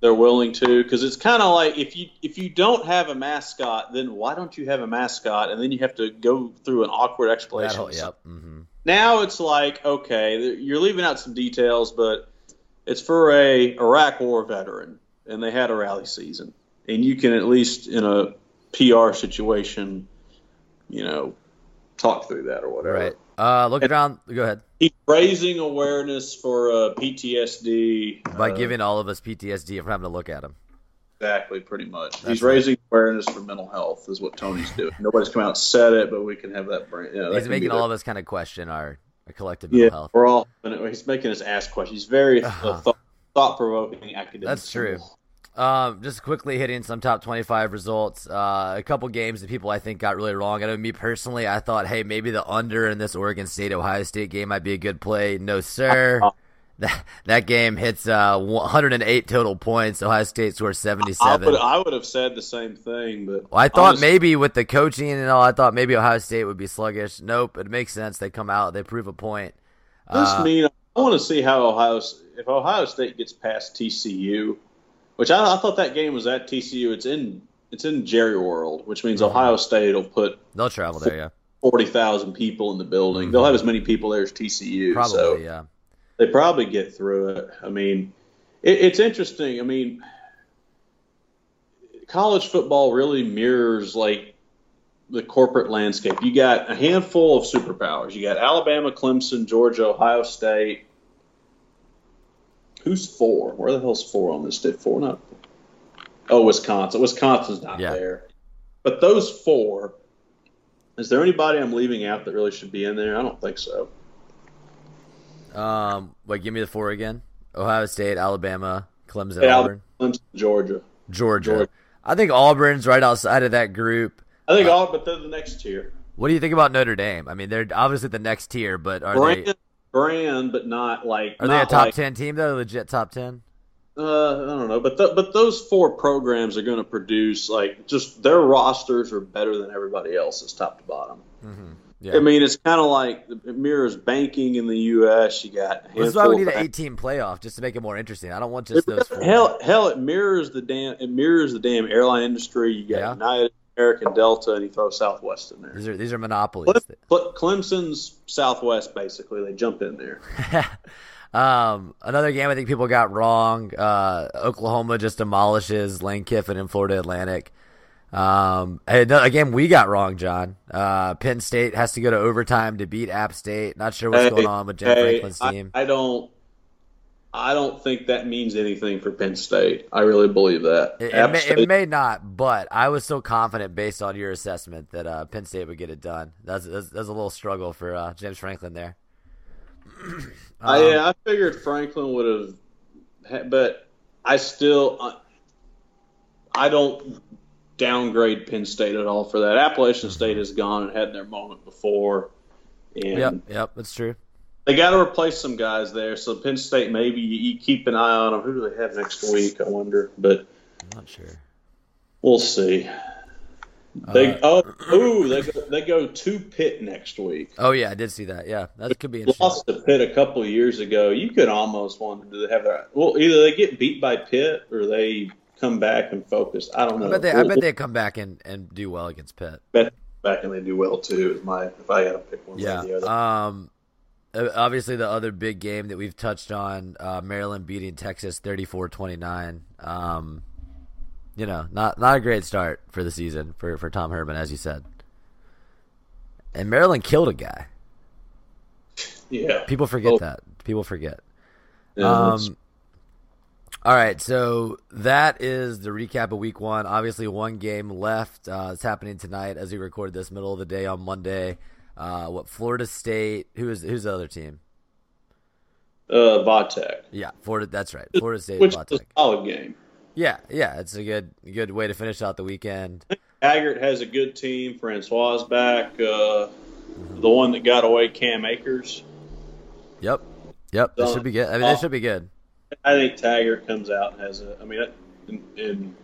They're willing to because it's kind of like if you if you don't have a mascot, then why don't you have a mascot? And then you have to go through an awkward That explanation. whole, yep. hmm Now it's like okay, you're leaving out some details, but it's for a Iraq War veteran, and they had a rally season, and you can at least in a PR situation, you know, talk through that or whatever. Right. Uh, look around. Go ahead. He's raising awareness for uh, PTSD By uh, giving all of us PTSD from having to look at him. exactly pretty much. That's He's right. raising awareness for mental health is what Tony's doing. Nobody's come out and said it, but we can have that brain. You know, He's can making all of us kind of question our, our collective mental Yeah, health. we're all. He's making us ask questions. He's very Uh-huh. uh, thought provoking academic. That's true. Um, just quickly hitting some top 25 results. Uh, a couple games that people I think got really wrong. I know me personally, I thought, hey, maybe the under in this Oregon State Ohio State game might be a good play. No, sir. That, that game hits uh, 108 total points. Ohio State scores I 77. would, I would have said the same thing, but Well, I thought honestly, maybe with the coaching and all, I thought maybe Ohio State would be sluggish. Nope, it makes sense. They come out, they prove a point. This Uh, mean I want to see how Ohio if Ohio State gets past TCU, which I, I thought that game was at TCU. It's in it's in Jerry World, which means Uh-huh. Ohio State will put they'll travel there, yeah. forty thousand people in the building. They'll have as many people there as TCU. Probably, so yeah. They probably get through it. I mean, it, it's interesting. I mean, college football really mirrors like the corporate landscape. You got a handful of superpowers. You got Alabama, Clemson, Georgia, Ohio State. Who's four? Where the hell's four on this? Did four not? Oh, Wisconsin. Wisconsin's not Yeah. there. But those four. Is there anybody I'm leaving out that really should be in there? I don't think so. Um, wait, give me the four again. Ohio State, Alabama, Clemson, Hey, Auburn, Clemson, Georgia. Georgia. Georgia. I think Auburn's right outside of that group. I think all, but they're the next tier. What do you think about Notre Dame? I mean, they're obviously the next tier, but are Brand, they brand, but not like. are they a top like- ten team though? Legit top ten? Uh, I don't know, but th- but those four programs are going to produce like just their rosters are better than everybody else's, top to bottom. Yeah. I mean, it's kind of like it mirrors banking in the U.S. You got That's why we need an eight-team playoff just to make it more interesting. I don't want just those four. Hell, hell, it mirrors the damn it mirrors the damn airline industry. You got Yeah. United, American, Delta, and you throw Southwest in there. These are these are monopolies. Cle- Clemson's Southwest, basically. They jump in there. um, another game I think people got wrong. Uh, Oklahoma just demolishes Lane Kiffin in Florida Atlantic. Um, and a we got wrong, John. Uh, Penn State has to go to overtime to beat App State. Not sure what's Hey, going on with Jen hey, Franklin's team. I, don't. I don't think that means anything for Penn State. I really believe that. It, it, may, it may not, but I was so confident based on your assessment that uh, Penn State would get it done. That's that's, that's a little struggle for uh, James Franklin there. I, Um, yeah, I figured Franklin would have, ha- but I still, I, I don't downgrade Penn State at all for that. Appalachian State has gone and had their moment before, and Yep, yep, that's true. they got to replace some guys there. So Penn State, maybe you, keep an eye on them. Who do they have next week? I wonder, but I'm not sure. we'll see. They Uh, oh ooh they go, they go to Pitt next week. Oh yeah, I did see that. Yeah, that could be interesting. lost to Pitt a couple of years ago. You could almost wonder do they have their well, either they get beat by Pitt or they come back and focus. I don't know. I bet they, I bet they come back and, and do well against Pitt. bet back and they do well too. Is my if I got to pick one Yeah. the other. Um. Obviously, the other big game that we've touched on, uh, Maryland beating Texas 34-29. Um, you know, not not a great start for the season for, for Tom Herman, as you said. And Maryland killed a guy. yeah, People forget Oh. that. People forget. Yeah, Um, all right, so that is the recap of week one. Obviously, one game left. Uh, it's happening tonight as we record this middle of the day on Monday. Uh, what Florida State? Who is who's the other team? uh, Va Tech, Yeah, Florida. That's right, Florida State. which is Va Tech. a solid game. Yeah, yeah, it's a good good way to finish out the weekend. Haggart has a good team. Francois is back. Uh, the one that got away, Cam Akers. Yep, yep, that should be good. I mean, that should be good. I think Tiger comes out and has a. I mean, and, and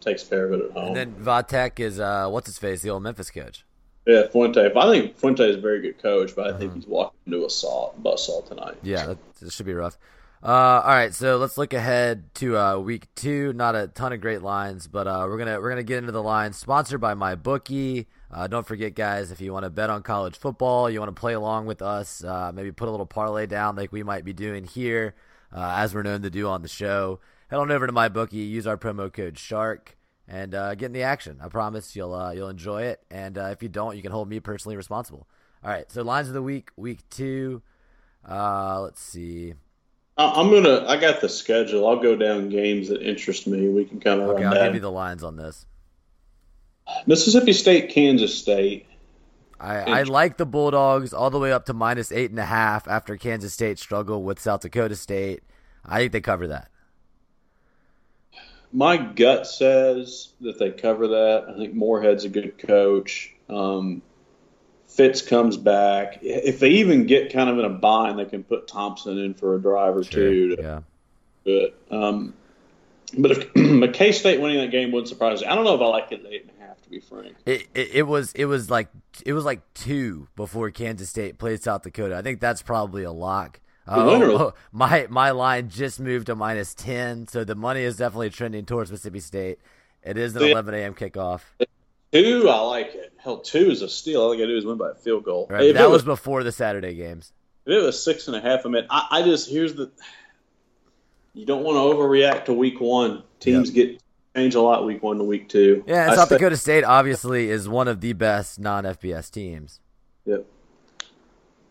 takes care of it at home. And then Va Tech is uh, what's his face, the old Memphis coach. Yeah, Fuente. I think Fuente is a very good coach, but I Uh-huh. think he's walking into a saw, buzzsaw tonight. Yeah, that, that should be rough. Uh, all right, so let's look ahead to uh, week two. Not a ton of great lines, but uh, we're gonna we're gonna get into the lines. Sponsored by MyBookie. Uh, don't forget, guys, if you want to bet on college football, you want to play along with us, uh, maybe put a little parlay down like we might be doing here, uh, as we're known to do on the show. Head on over to MyBookie. Use our promo code Shark and uh, get in the action. I promise you'll uh, you'll enjoy it. And uh, if you don't, you can hold me personally responsible. All right, so lines of the week, week two. Uh, let's see. I'm gonna. I got the schedule. I'll go down games that interest me. We can kind of Okay, I'll that. give you the lines on this. Mississippi State, Kansas State. I, I like the Bulldogs all the way up to minus eight and a half after Kansas State struggled with South Dakota State. I think they cover that. My gut says that they cover that. I think Moorhead's a good coach. Um, Fitz comes back. If they even get kind of in a bind, they can put Thompson in for a drive or two. To, Yeah. But um, but if McKay State winning that game wouldn't surprise me. I don't know if I like it at eight and a half. To be frank, It, it it was it was like it was like two before Kansas State played South Dakota. I think that's probably a lock. Uh, oh, oh, my my line just moved to minus ten, so the money is definitely trending towards Mississippi State. It is an So, yeah. 11 a.m. kickoff. Two, I like it. Hell, two is a steal. All I got to do is win by a field goal. Right, If that it was before the Saturday games. If it was six and a half, I mean, I, I just here's the. You don't want to overreact to week one. Teams get change a lot week one to week two. Yeah, and South Dakota State obviously is one of the best non-FBS teams. Yep.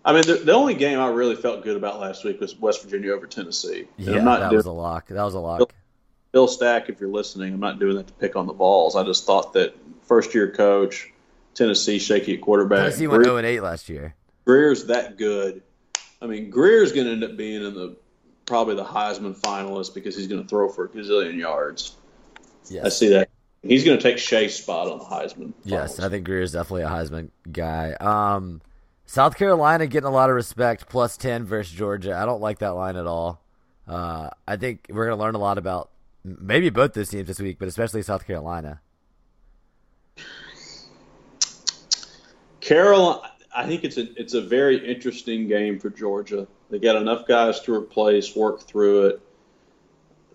I mean, the, the only game I really felt good about last week was West Virginia over Tennessee. And Yeah, I'm not that doing was a lock. That was a lock. Bill Stack, if you're listening, I'm not doing that to pick on the Vols. I just thought that first year coach, Tennessee shaky at quarterback. Tennessee went Grier- 0 and 8 last year. Grier's that good. I mean, Grier's going to end up being in the probably the Heisman finalist because he's going to throw for a gazillion yards. I see that. He's going to take Shea's spot on the Heisman. yes. I think Grier is definitely a Heisman guy. Um, South Carolina getting a lot of respect, plus 10 versus Georgia. I don't like that line at all. Uh, I think we're going to learn a lot about maybe both those teams this week, but especially South Carolina. Carolina, I think it's a it's a very interesting game for Georgia. They got enough guys to replace, work through it.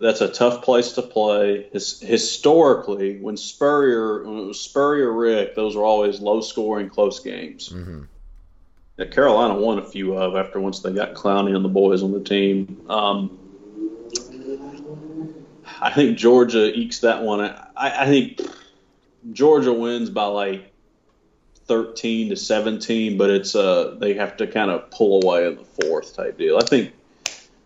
That's a tough place to play. His, historically, when Spurrier when it was Spurrier Richt, those were always low scoring, close games. Mhm. That Carolina won a few of after once they got Clowney and the boys on the team. Um, I think Georgia ekes that one. I, I think Georgia wins by like 13 to 17, but it's uh they have to kind of pull away in the fourth type deal. I think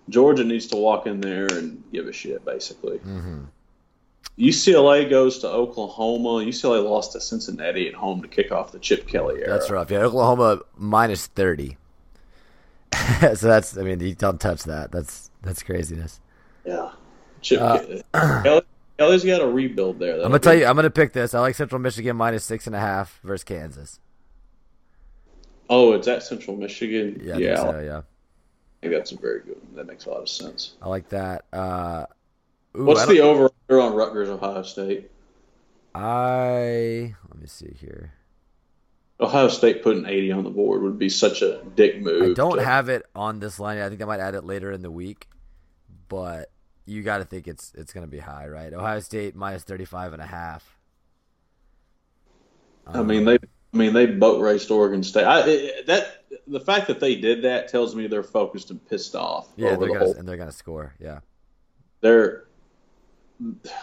Georgia needs to walk in there and give a shit basically. Mhm. UCLA goes to Oklahoma. UCLA lost to Cincinnati at home to kick off the Chip Kelly era. That's rough. Yeah, Oklahoma minus 30. so that's, I mean, you don't touch that. That's that's craziness. Yeah. Chip Uh, Kelly. Kelly's got a rebuild there. I'm gonna tell you. I'm gonna pick this. I like Central Michigan minus six and a half versus Kansas. Oh, it's at Central Michigan. Yeah, Yeah, so, yeah. Think that's a very good. one. That makes a lot of sense. I like that. Uh, ooh, What's the over under on Rutgers Ohio State? I let me see here. Ohio State putting 80 on the board would be such a dick move. I don't to- have it on this line. I think I might add it later in the week, but you got to think it's it's gonna be high, right? Ohio State minus 35 and a half. I mean they. I mean they boat raced Oregon State. I, it, that the fact that they did that tells me they're focused and pissed off. yeah, they're the gonna and they're gonna score. Yeah, They're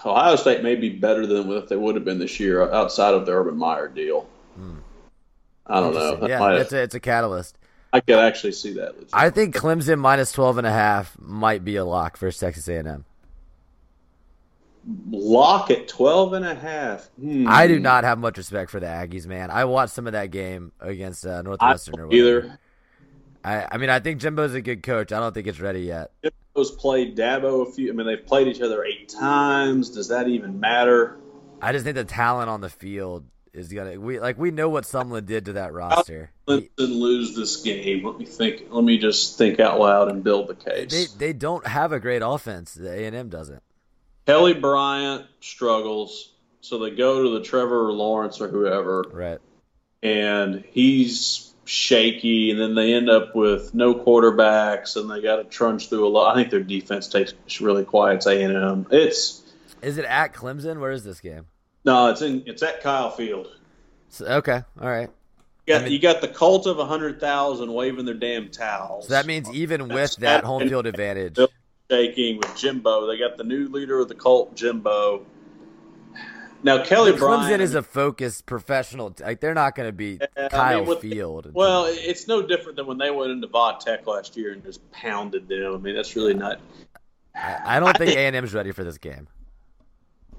Ohio State may be better than what they would have been this year outside of the Urban Meyer deal. Hmm. I don't know. That Yeah, it's a, it's a catalyst. I could actually see that. legit. I think Clemson minus 12 and a half might be a lock for Texas A&M. Lock at 12 and a half. Hmm. I do not have much respect for the Aggies, man. I watched some of that game against uh, Northwestern or don't either. I, I mean, I think Jimbo's a good coach. I don't think it's ready yet. Jimbo's played Dabo a few. I mean, they've played each other eight times. Does that even matter? I just think the talent on the field is gonna. We like we know what Sumlin did to that roster. Clemson lose this game. Let me think. Let me just think out loud and build the case. they they don't have a great offense. The A and M doesn't. Kelly Bryant struggles, so they go to the Trevor Lawrence or whoever, Right. and he's shaky. And then they end up with no quarterbacks, and they got to trudge through a lot. I think their defense takes really quiet. A and M. It's Is it at Clemson? Where is this game? no, it's in. It's at Kyle Field. So, okay. All right. You got, I mean- you got the cult of 100,000 waving their damn towels. So that means even with that home field advantage, shaking with Jimbo. They got the new leader of the cult, Jimbo. Now Kelly Clemson Bryant is a focused professional. Like they're not going to be I Kyle mean, with- Field. well, it's no different than when they went into Va Tech last year and just pounded them. I mean, that's really not. I, I don't think A and M's ready for this game.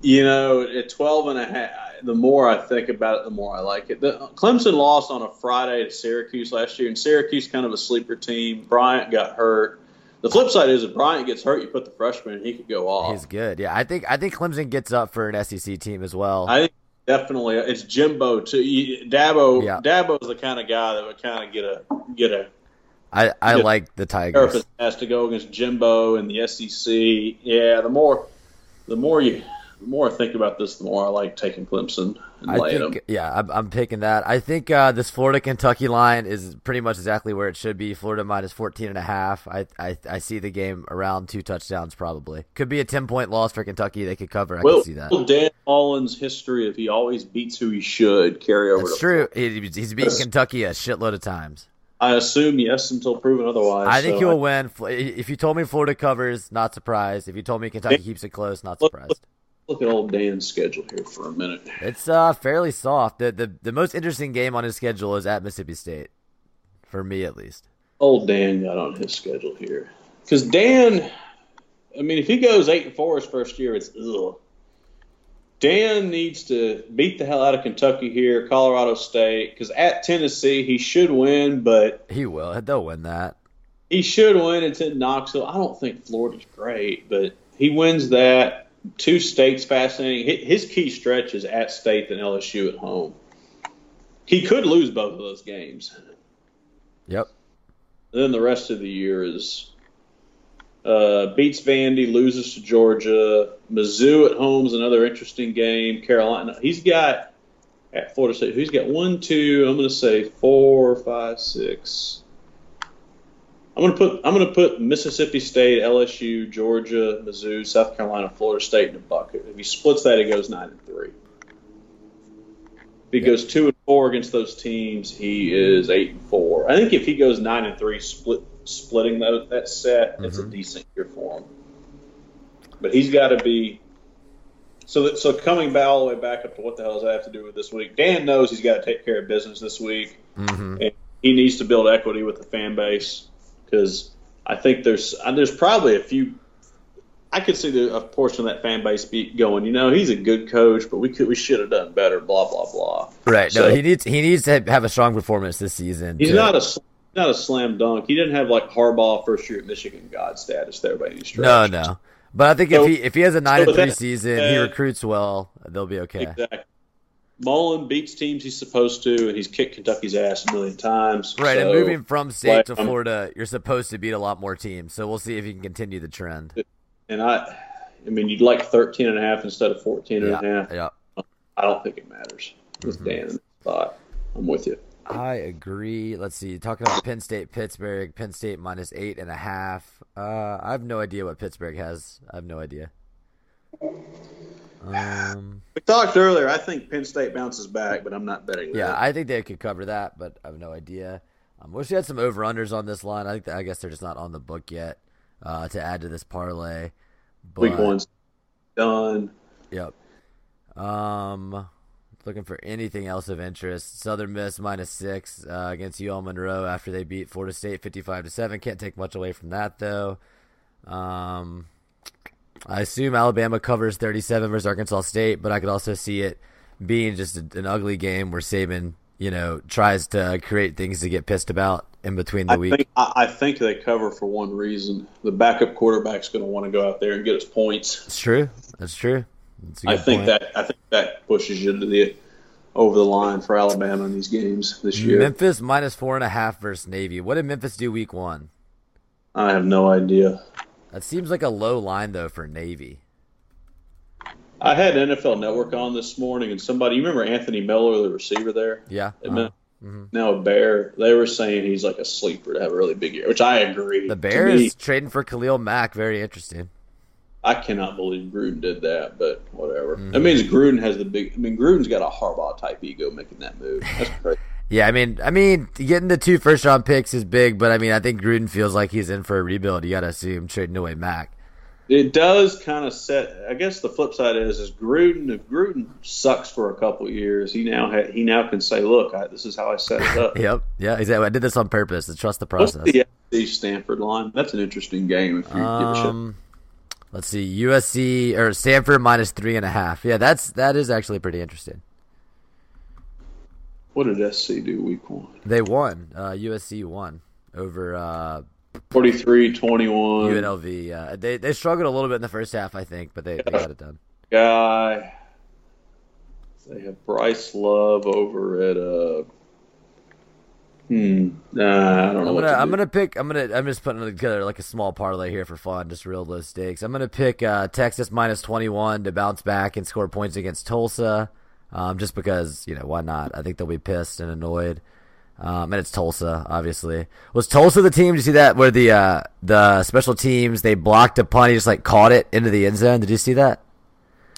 You know, at 12 and a half, the more I think about it, the more I like it. The, Clemson lost on a Friday to Syracuse last year, and Syracuse kind of a sleeper team. Bryant got hurt. The flip side is if Bryant gets hurt, you put the freshman and he could go off. He's good. Yeah, I think I think Clemson gets up for an SEC team as well. I think definitely it's Jimbo too. Dabo, Yeah. Dabo's the kind of guy that would kind of get a get a I, I Yeah. like the Tigers. has to go against Jimbo and the SEC. Yeah, the more the more you the more I think about this, the more I like taking Clemson and I laying think, them. yeah, I'm, I'm picking that. I think uh, this Florida Kentucky line is pretty much exactly where it should be. Florida minus 14 and a half. I, I, I see the game around two touchdowns probably. Could be a 10 point loss for Kentucky. They could cover. I Will, can see that. will Dan Mullen's history of he always beats who he should carry over That's true. He, he's beaten Kentucky a shitload of times. I assume yes until proven otherwise. I think so he will win. If you told me Florida covers, not surprised. If you told me Kentucky keeps it close, not surprised. Look at old Dan's schedule here for a minute. It's uh fairly soft. The, the the most interesting game on his schedule is at Mississippi State, for me at least. Old Dan got on his schedule here because Dan. I mean, if he goes eight and four his first year, it's ugh. Dan needs to beat the hell out of Kentucky here, Colorado State, because at Tennessee he should win, but He will. They'll win that. he should win. It's in Knoxville. I don't think Florida's great, but he wins that. Two states fascinating. His key stretch is at State and LSU at home. He could lose both of those games. Yep. then the rest of the year is uh, beats Vandy, loses to Georgia. Mizzou at home is another interesting game. Carolina. He's got at Florida State. He's got one, two. I'm going to say four, five, six. I'm going to put I'm to put Mississippi State, LSU, Georgia, Mizzou, South Carolina, Florida State in a bucket. If he splits that, he goes nine and three. If he goes two and four against those teams, he is eight and four. I think if he goes nine and three, split splitting that, that set, it's a decent year for him. But he's got to be. So, that, so coming back all the way back up to what the hell does that have to do with this week? Dan knows he's got to take care of business this week, hmm and he needs to build equity with the fan base because I think there's uh, there's probably a few. I could see the, a portion of that fan base be going, you know, he's a good coach, but we could we should have done better. Blah blah blah. Right. So- no, he needs he needs to have a strong performance this season. He's to- not a not a slam dunk. He didn't have like Harbaugh first year at Michigan God status there by any stretch. No, no. But I think So- if he if he has a nine so and three that- season, he uh, recruits well. They'll be okay. Exactly. Mullen beats teams he's supposed to, and he's kicked Kentucky's ass a million times. Right, and moving from state to Florida, you're supposed to beat a lot more teams. So we'll see if he can continue the trend. and I, I mean, you'd like 13 and a half instead of 14 and a Yeah, half. yeah. I don't think it matters with Dan in the spot. I'm with you. I agree. Let's see. Talking about Penn State, Pittsburgh. Penn State minus eight and a half. Uh, I have no idea what Pittsburgh has. I have no idea. Um, We talked earlier. I think Penn State bounces back, but I'm not betting. yeah, that. I think they could cover that, but I have no idea. Um, wish we had some over unders on this line. I think that, I guess they're just not on the book yet uh, to add to this parlay. But, week one's done. Yep. Um, looking for anything else of interest. Southern Miss minus six uh, against UL Monroe after they beat Florida State fifty-five to seven. Can't take much away from that though. Um, I assume Alabama covers thirty-seven versus Arkansas State, but I could also see it being just a, an ugly game where Saban, you know, tries to create things to get pissed about in between the I week. think I, I think they cover for one reason. The backup quarterback's going to want to go out there and get his points. It's true. That's true. That's a I think point. that I think that pushes you to the over the line for Alabama in these games this year. Memphis minus four and a half versus Navy. What did Memphis do week one? I have no idea. That seems like a low line though for Navy. I had NFL Network on this morning, and somebody you remember Anthony Miller, the receiver there, Yeah. Uh-huh. Men- now a Bear. They were saying he's like a sleeper to have a really big year, which I agree. The Bears me, trading for Khalil Mack. Very interesting. I cannot believe Gruden did that, but whatever. Mm-hmm. That means Gruden has the big. I mean, Gruden's got a Harbaugh type ego making that move. That's crazy. Yeah, I mean, I mean, getting the two first round picks is big, but I mean, I think Gruden feels like he's in for a rebuild. You got to assume trading away Mack. It does kind of set. I guess the flip side is, is Gruden. If Gruden sucks for a couple years, he now ha, he now can say, "Look, I, this is how I set it up." Yep. Yeah, exactly. I did this on purpose to trust the What's process. the SC Stanford line? That's an interesting game. If you give a shit. Um, let's see, USC or Stanford minus three and a half. Yeah, that's that is actually pretty interesting. What did SC do week one? They won. Uh, USC won over uh, 43-21. UNLV. Yeah, they they struggled a little bit in the first half, I think, but they, they got it done. Guy. They have Bryce Love over at uh, Hmm. Nah, I don't know. I'm gonna I'm gonna pick I'm gonna I'm just putting together like a small parlay here for fun, just real low stakes. I'm gonna pick uh, Texas minus 21 to bounce back and score points against Tulsa, um, just because you know why not? I think they'll be pissed and annoyed. Um, and it's Tulsa, obviously. Was Tulsa the team? Did you see that where the uh, the special teams they blocked a punt, he just like caught it into the end zone? Did you see that?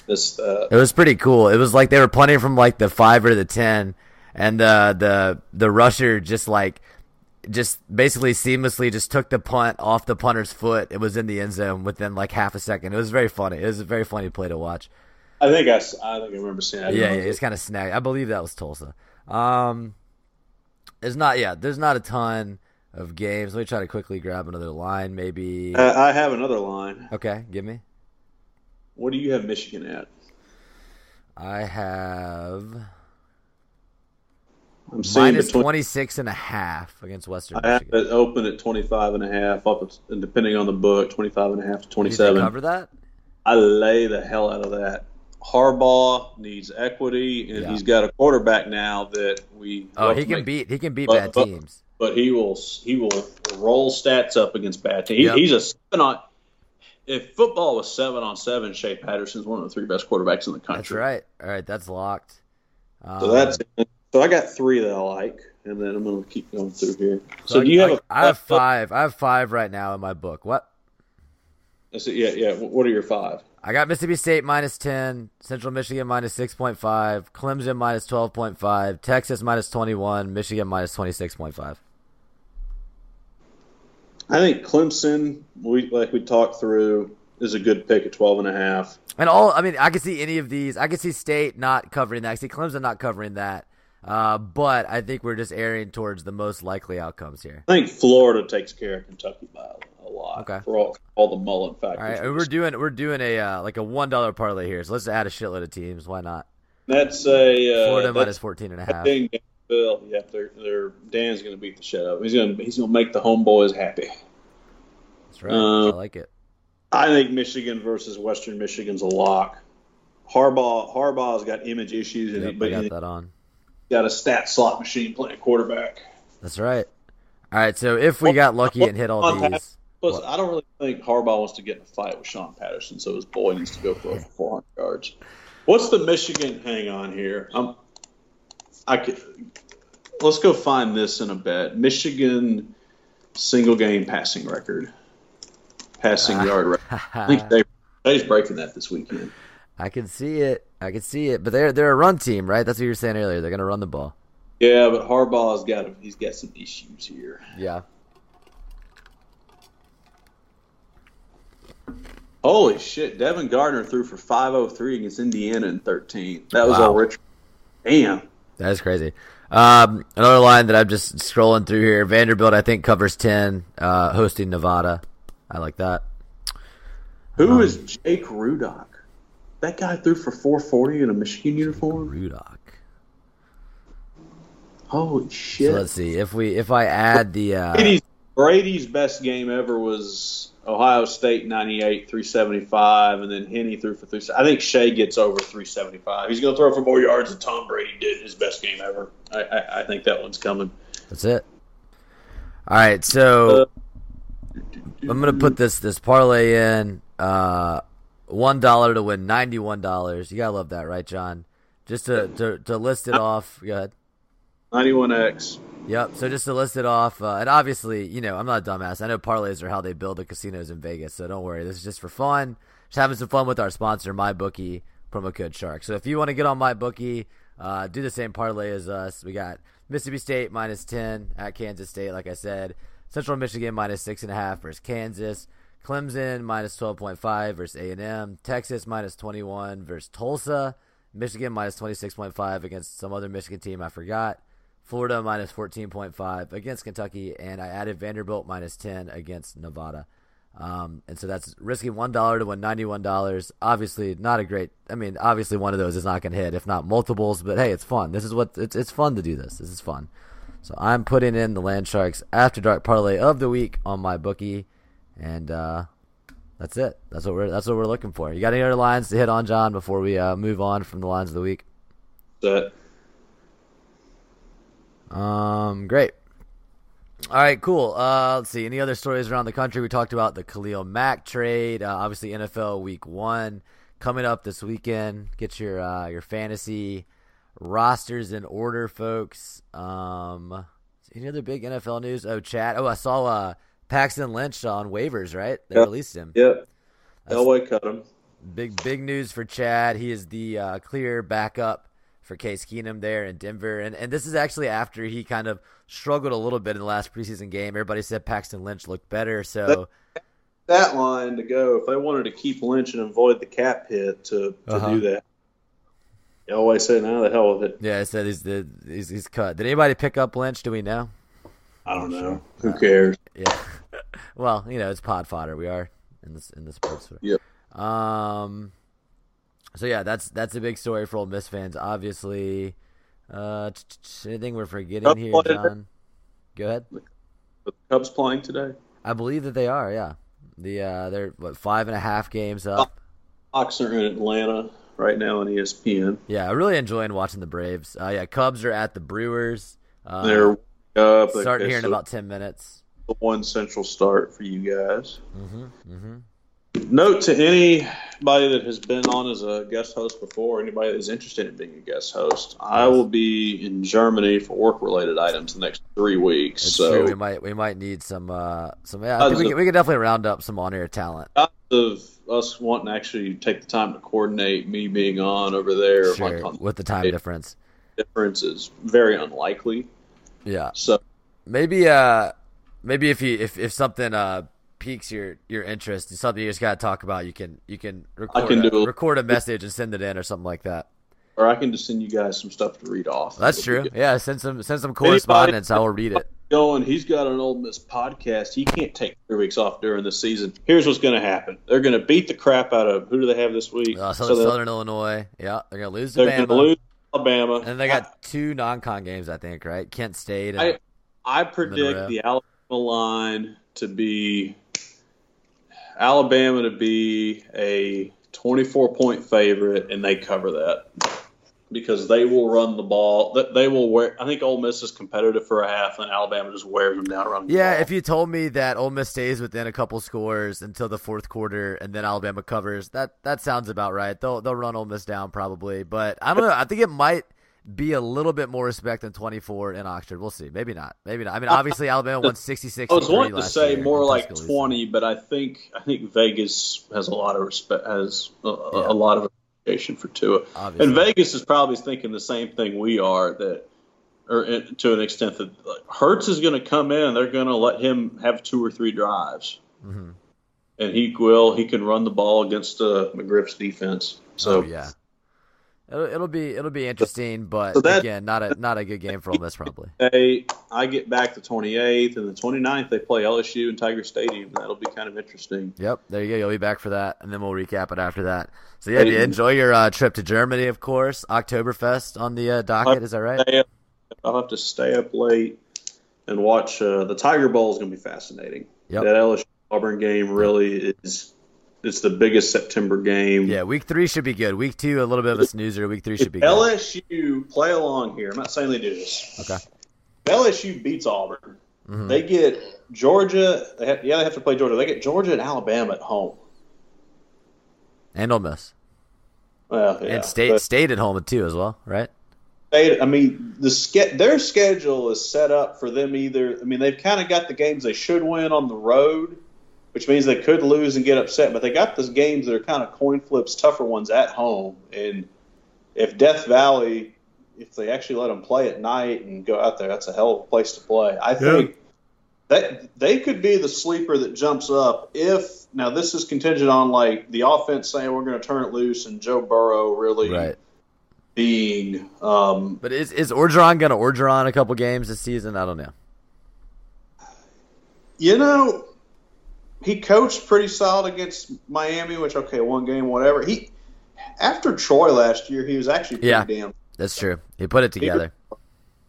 This, uh, It was pretty cool. It was like they were punting from like the five or the ten, and the the the rusher just like just basically seamlessly just took the punt off the punter's foot. It was in the end zone within like half a second. It was very funny. It was a very funny play to watch. I think I, I think I remember seeing. That. Yeah, yeah it's kind of snag. I believe that was Tulsa. Um, there's not yeah, there's not a ton of games. Let me try to quickly grab another line, maybe. Uh, I have another line. Okay, give me. What do you have Michigan at? I have I'm seeing minus between. 26 and a half against Western I have it open at 25 and a half, up and depending on the book, 25 and a half to Did they 27. cover that? I lay the hell out of that. Harbaugh needs equity, and Yeah. he's got a quarterback now that we. Oh, he can beat he can beat But- bad teams. but he will he will roll stats up against bad teams. Yep. He's a seven on. If football was seven on seven, Shea Patterson's one of the three best quarterbacks in the country. That's right. All right, that's locked. Um, So that's so I got three that I like, and then I'm going to keep going through here. So, I- do you have I, a? I have five. I have five right now in my book. What? I said, yeah, yeah. What are your five? I got Mississippi State minus 10, Central Michigan minus 6.5, Clemson minus 12.5, Texas minus 21, Michigan minus 26.5. I think Clemson, we like we talked through, is a good pick at 12 and a half. And all, I mean, I could see any of these. I could see State not covering that. I see Clemson not covering that. Uh, but I think we're just erring towards the most likely outcomes here. I think Florida takes care of Kentucky by a lot Okay. for all, all the Mullen factors. All right, we're doing we're doing a uh, like a one dollar parlay here. So let's add a shitload of teams. Why not? That's a uh, Florida that's minus 14 and a Bill. Yeah, they're, they're, Dan's going to beat the shit out of him. He's going he's going to make the homeboys happy. That's right. Uh, I like it. I think Michigan versus Western Michigan's a lock. Harbaugh Harbaugh's got image issues, and Yep, but got that on. got a stat slot machine playing quarterback. That's right. All right, so if we got lucky and hit all these, Plus, What? I don't really think Harbaugh wants to get in a fight with Shea Patterson, so his boy needs to go for over 400 yards. What's the Michigan? Hang on here. I'm, I could, let's go find this in a bet. Michigan single game passing record, passing Ah. yard record. I think they they's breaking that this weekend. I can see it. I can see it. But they're they're a run team, right? That's what you were saying earlier. They're gonna run the ball. Yeah, but Harbaugh's got he's got some issues here. Yeah. Holy shit! Devin Gardner threw for 503 against Indiana in 13. That was Wow. all Rich. Damn. That is crazy. Um, another line that I'm just scrolling through here. Vanderbilt, I think, covers 10, uh, hosting Nevada. I like that. Who Um, is Jake Rudock? That guy threw for 440 in a Michigan uniform. Rudock. Holy So shit! let's see. If we if I add the uh, Brady's, Brady's best game ever was Ohio State 98 375, and then Henne threw for three. I think Shea gets over 375. He's going to throw for more yards than Tom Brady did his best game ever. I, I, I think that one's coming. That's it. All right, so I'm gonna put this this parlay in. Uh, one dollar to win ninety one dollars. You gotta love that, right, John? Just to, to to list it off. Go ahead. 91x. Yep. So just to list it off, uh, and obviously, you know, I'm not a dumbass. I know parlays are how they build the casinos in Vegas, so don't worry. This is just for fun. Just having some fun with our sponsor, MyBookie, promo code Shark. So if you want to get on MyBookie, uh, do the same parlay as us. We got Mississippi State minus ten at Kansas State, like I said. Central Michigan minus six and a half versus Kansas. Clemson minus twelve point five versus A and M. Texas minus twenty one versus Tulsa. Michigan minus twenty six point five against some other Michigan team I forgot. Florida minus 14.5 against Kentucky, and I added Vanderbilt minus 10 against Nevada. Um, and so that's risking one dollar to win ninety-one dollars. Obviously, not a great. I mean, obviously, one of those is not going to hit, if not multiples. But hey, it's fun. This is what it's. It's fun to do this. This is fun. So I'm putting in the Land Sharks After Dark parlay of the week on MyBookie, and uh, that's it. That's what we're. That's what we're looking for. You got any other lines to hit on, John, before we uh, move on from the lines of the week? That Um, great. All right, cool. Uh, let's see. Any other stories around the country? We talked about the Khalil Mack trade. Uh, obviously, NFL Week One coming up this weekend. Get your uh, your fantasy rosters in order, folks. Um, any other big NFL news? Oh, chat. Oh, I saw uh, Paxton Lynch on waivers. Right, they Yep. released him. Yep. Elway cut him. Big big news for Chad. He is the uh, clear backup for Case Keenum there in Denver, and and this is actually after he kind of struggled a little bit in the last preseason game. Everybody said Paxton Lynch looked better, so That line to go if they wanted to keep Lynch and avoid the cap hit to, to Uh-huh. do that. always said, "Now the hell with it. yeah, I said he's the he's, he's cut. Did anybody pick up Lynch? Do we know? I don't know. Who cares? Yeah. well, you know, it's pod fodder. We are in this in this sports. story. Yep. Um. So yeah, that's that's a big story for Ole Miss fans. Obviously, uh, t- t- anything we're forgetting here, what is it? John? Go ahead. The Cubs playing today. I believe that they are. Yeah, the uh, they're what five and a half games up. Hawks are in Atlanta right now on ESPN. Yeah, I'm really enjoying watching the Braves. Uh, yeah, Cubs are at the Brewers. Uh, They're up. starting here in about ten minutes. the one central start for you guys. Mm-hmm, mm-hmm. Note to anybody that has been on as a guest host before, anybody that is interested in being a guest host, I will be in Germany for work-related items the next three weeks. It's so true. We might we might need some uh some. Yeah, I think Tons we can, we can definitely round up some on air talent. of us wanting to actually take the time to coordinate me being on over there, Sure, like on with the time difference. difference is very unlikely. Yeah, So maybe uh maybe if you if if something uh piques your your interest, and something you just gotta talk about, you can you can record can a, record a message and send it in or something like that. or I can just send you guys some stuff to read off. That's true. Yeah, send some send some correspondence. I will read it. Going, he's got an Ole Miss podcast. He can't take three weeks off during the season. Here's what's going to happen: they're going to beat the crap out of who do they have this week? Uh, So Southern, they're- Southern Illinois. Yeah, they're gonna lose they're going to lose Alabama, And they got two non-con games, I think, right? Kent State. And, I I predict the Alabama line to be Alabama to be a 24 point favorite, and they cover that because they will run the ball. They will wear. I think Ole Miss is competitive for a half, and Alabama just wears them down running. yeah, if you told me that Ole Miss stays within a couple scores until the fourth quarter and then Alabama covers, that that sounds about right. They'll they'll run Ole Miss down probably, but I don't know. I think it might be a little bit more respect than 24 in Oxford. We'll see. Maybe not. Maybe not. I mean, obviously Alabama won 66. I was wanting to say year more like 20, but I think I think Vegas has a lot of respect, has a, Yeah. a lot of appreciation for Tua, Obviously. and Vegas is probably thinking the same thing we are that, or to an extent that Hurts is going to come in, they're going to let him have two or three drives, Mhm. and he will he can run the ball against uh, McGriff's defense. So oh, yeah. It'll, it'll be it'll be interesting, but So that- again, not a not a good game for Ole Miss probably. They, I get back the 28th and the 29th. They play LSU in Tiger Stadium. That'll be kind of interesting. Yep, there you go. You'll be back for that, and then we'll recap it after that. So yeah, Hey. you enjoy your uh, trip to Germany, of course. Oktoberfest on the uh, docket, is that right? up, I'll have to stay up late and watch uh, the Tiger Bowl is going to be fascinating. Yep. That LSU Auburn game really is it's the biggest September game. Yeah, week three should be good. Week two, a little bit of a snoozer. Week three should be good. LSU play along here, I'm not saying they do this. Okay. LSU beats Auburn. Mhm. They get Georgia. They have, yeah, they have to play Georgia. They get Georgia and Alabama at home. And Ole Miss. Well, yeah, and state state at home too as well, right? they, I mean, the ske- their schedule is set up for them either. I mean, they've kind of got the games they should win on the road, which means they could lose and get upset. But they got those games that are kind of coin flips, tougher ones at home. And if Death Valley, if they actually let them play at night and go out there, that's a hell of a place to play. I think that they could be the sleeper that jumps up if. Now this is contingent on like the offense saying we're going to turn it loose and Joe Burrow really Right. being um, But is is Orgeron gonna Orgeron a couple games this season? I don't know. You know, he coached pretty solid against Miami, which okay, one game, whatever. He after Troy last year, he was actually pretty Yeah. damn. That's true. He put it together.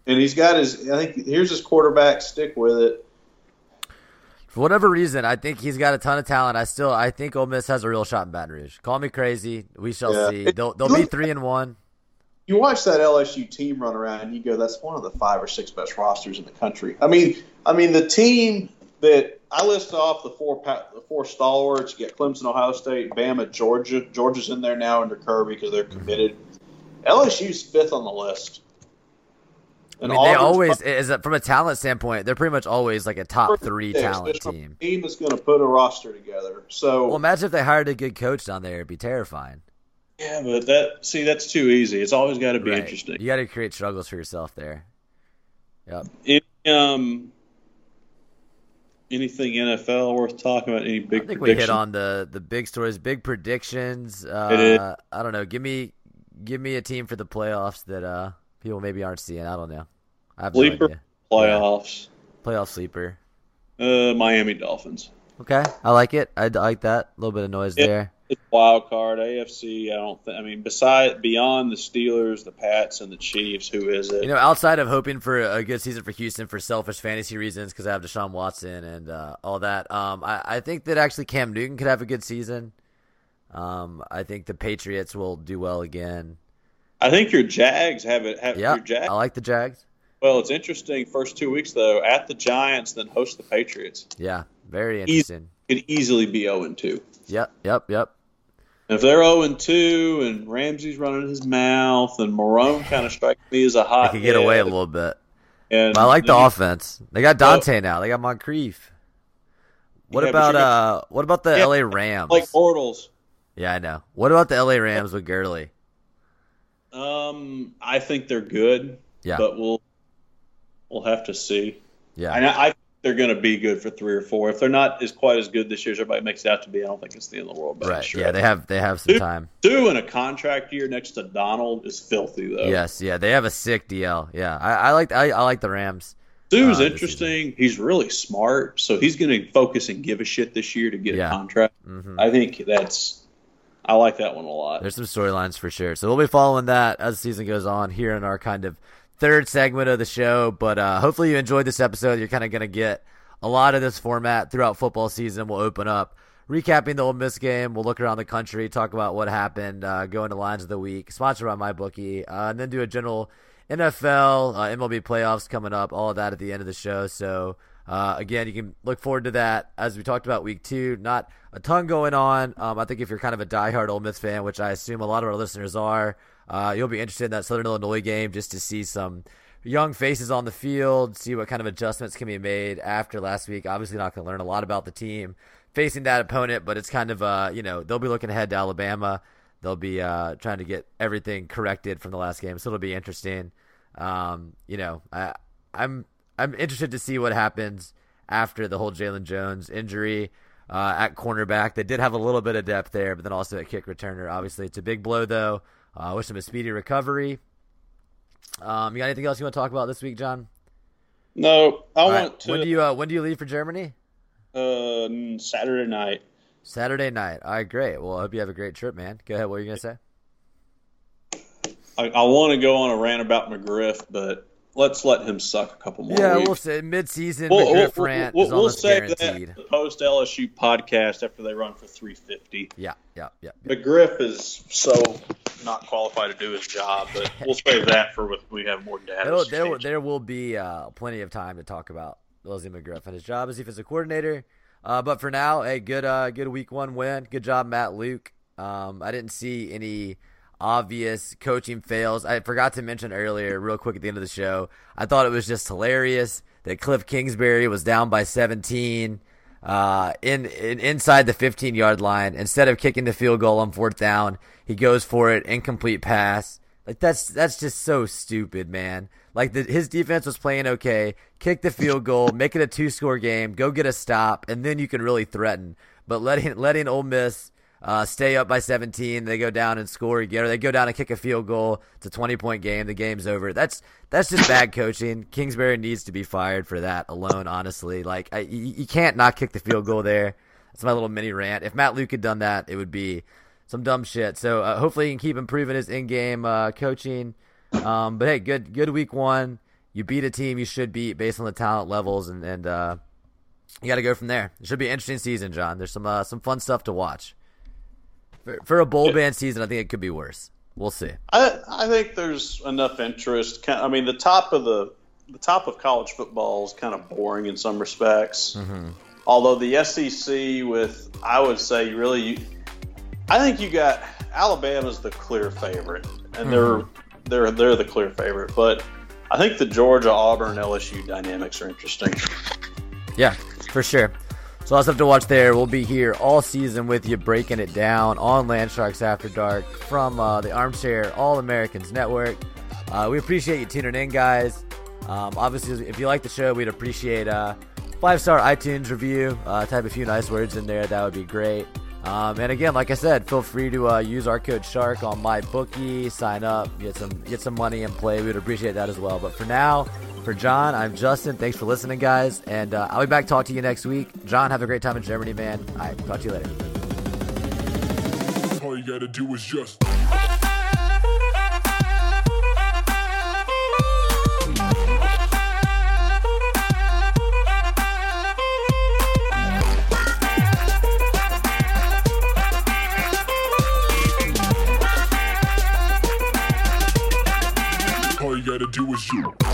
And he's got his. I think here's his quarterback. Stick with it. For whatever reason, I think he's got a ton of talent. I still I think Ole Miss has a real shot in Baton Rouge. Call me crazy. We shall Yeah. see. They'll they'll be three and one. you watch that LSU team run around and you go, that's one of the five or six best rosters in the country. I mean, I mean the team that I listed off the four the four stalwarts. You get Clemson, Ohio State, Bama, Georgia. Georgia's in there now under Kirby because they're committed. LSU's fifth on the list. I And mean, they always probably is from a talent standpoint, they're pretty much always like a top three sixth. talent team. Team that's going to put a roster together. So Well, imagine if they hired a good coach down there; it'd be terrifying. yeah, but that see that's too easy. It's always got to be Right. interesting. You got to create struggles for yourself there. Yep. Any, um, anything NFL worth talking about? Any big I think we hit on the the big stories, big predictions. Uh, I don't know. Give me give me a team for the playoffs that uh people maybe aren't seeing. I don't know. I have no Sleeper idea. playoffs. Playoff sleeper. Uh, Miami Dolphins. Okay, I like it. I, I like that. A little bit of noise Yeah. there. It's wild card AFC. I don't. Th- I mean, beside beyond the Steelers, the Pats, and the Chiefs, who is it? You know, outside of hoping for a good season for Houston for selfish fantasy reasons, because I have Deshaun Watson and uh, all that, um, I, I think that actually Cam Newton could have a good season. Um, I think the Patriots will do well again. I think your Jags have it. Have Yeah, your Jags. I like the Jags. Well, it's interesting. First two weeks though, at the Giants, then host the Patriots. Yeah, very interesting. Could easily be zero and two. Yep, yep, yep. If they're zero and two, and Ramsey's running his mouth, and Marrone kind of strikes me as a They hot. could get away a little bit. And But I like the then offense. They got Dante now. They got Moncrief. What Yeah, about uh? What about the Yeah, LA Rams? like Bortles. yeah, I know. What about the LA Rams with Gurley? Um, I think they're good. Yeah. but we'll we'll have to see. Yeah, And I, I think they're going to be good for three or four. If they're not as quite as good this year as everybody makes it out to be, I don't think it's the end of the world. But right. Sure. Yeah, they have they have some Two- time. two in a contract year next to Donald is filthy though. Yes, yeah, they have a sick DL. Yeah, I, I like I, I like the Rams. Suh's uh, interesting. He's really smart, so he's going to focus and give a shit this year to get Yeah. a contract. hmm I think that's. I like that one a lot. There's some storylines for sure. So we'll be following that as the season goes on here in our kind of third segment of the show. But uh, hopefully you enjoyed this episode. You're kind of going to get a lot of this format throughout football season. We'll open up recapping the Ole Miss game. We'll look around the country, talk about what happened, uh, go into lines of the week, sponsored by MyBookie, uh, and then do a general NFL, uh, MLB playoffs coming up, all of that at the end of the show. So uh, again, you can look forward to that. As we talked about week two, not a ton going on. Um, I think if you're kind of a diehard Ole Miss fan, which I assume a lot of our listeners are, uh, you'll be interested in that Southern Illinois game just to see some young faces on the field, see what kind of adjustments can be made after last week. Obviously, not going to learn a lot about the team facing that opponent, but it's kind of uh, you know they'll be looking ahead to Alabama. They'll be uh, trying to get everything corrected from the last game, so it'll be interesting. Um, you know, I, I'm I'm interested to see what happens after the whole Jalen Jones injury uh, at cornerback. They did have a little bit of depth there, but then also at kick returner. Obviously, it's a big blow though. I uh, wish him a speedy recovery. Um, you got anything else you want to talk about this week, John? no, I All want right. to. When do you uh, when do you leave for Germany? uh, Saturday night. Saturday night. All right, great. Well, I hope you have a great trip, man. Go ahead. What are you gonna say? I, I want to go on a rant about McGriff, but let's let him suck a couple more Yeah, weeks. we'll say mid-season We'll, we'll, rant we'll, is almost guaranteed. that post LSU podcast after they run for 350. Yeah, yeah, yeah. McGriff is so not qualified to do his job, but we'll save that for when we have more data. There, there, will- there will be uh, plenty of time to talk about Wesley McGriff and his job as defensive coordinator. Uh, but for now, a good, uh, good week one win. Good job, Matt Luke. Um, I didn't see any obvious coaching fails. I forgot to mention earlier, real quick at the end of the show. I thought it was just hilarious that Cliff Kingsbury was down by 17 uh, in, in inside the 15 yard line. Instead of kicking the field goal on fourth down, he goes for it, incomplete pass. Like that's that's just so stupid, man. Like the, his defense was playing okay, kick the field goal, make it a two score game, go get a stop, and then you can really threaten. But letting letting Ole Miss uh, stay up by 17, they go down and score again, or they go down and kick a field goal. It's a 20 point game. The game's over. That's that's just bad coaching. Kingsbury needs to be fired for that alone. Honestly, like I, you, can't not kick the field goal there. That's my little mini rant. If Matt Luke had done that, it would be some dumb shit. So uh, hopefully he can keep improving his in-game uh, coaching. Um, but hey, good good week one. You beat a team you should beat based on the talent levels, and and uh, you got to go from there. It should be an interesting season, John. There's some uh, some fun stuff to watch. For, for a bowl band season, I think it could be worse. We'll see. I I think there's enough interest. I mean, the top of the the top of college football is kind of boring in some respects. Mm-hmm. Although the SEC, with I would say, really, I think you got Alabama's the clear favorite, and they're they're they're the clear favorite. But I think the Georgia, Auburn, LSU dynamics are interesting. Yeah, for sure. So lots stuff to watch there. We'll be here all season with you, breaking it down on Landsharks After Dark from uh, the Armchair All Americans Network. Uh, we appreciate you tuning in, guys. Um, obviously, if you like the show, we'd appreciate a five star iTunes review. Uh, type a few nice words in there. That would be great. Um, and again, like I said, feel free to uh, use our code Shark on MyBookie. Sign up, get some get some money and play. We'd appreciate that as well. But for now, for John, I'm Justin. Thanks for listening, guys, and uh, I'll be back. Talk to you next week. John, have a great time in Germany, man. All right, talk to you later. All you gotta do is just. Gotta do is you.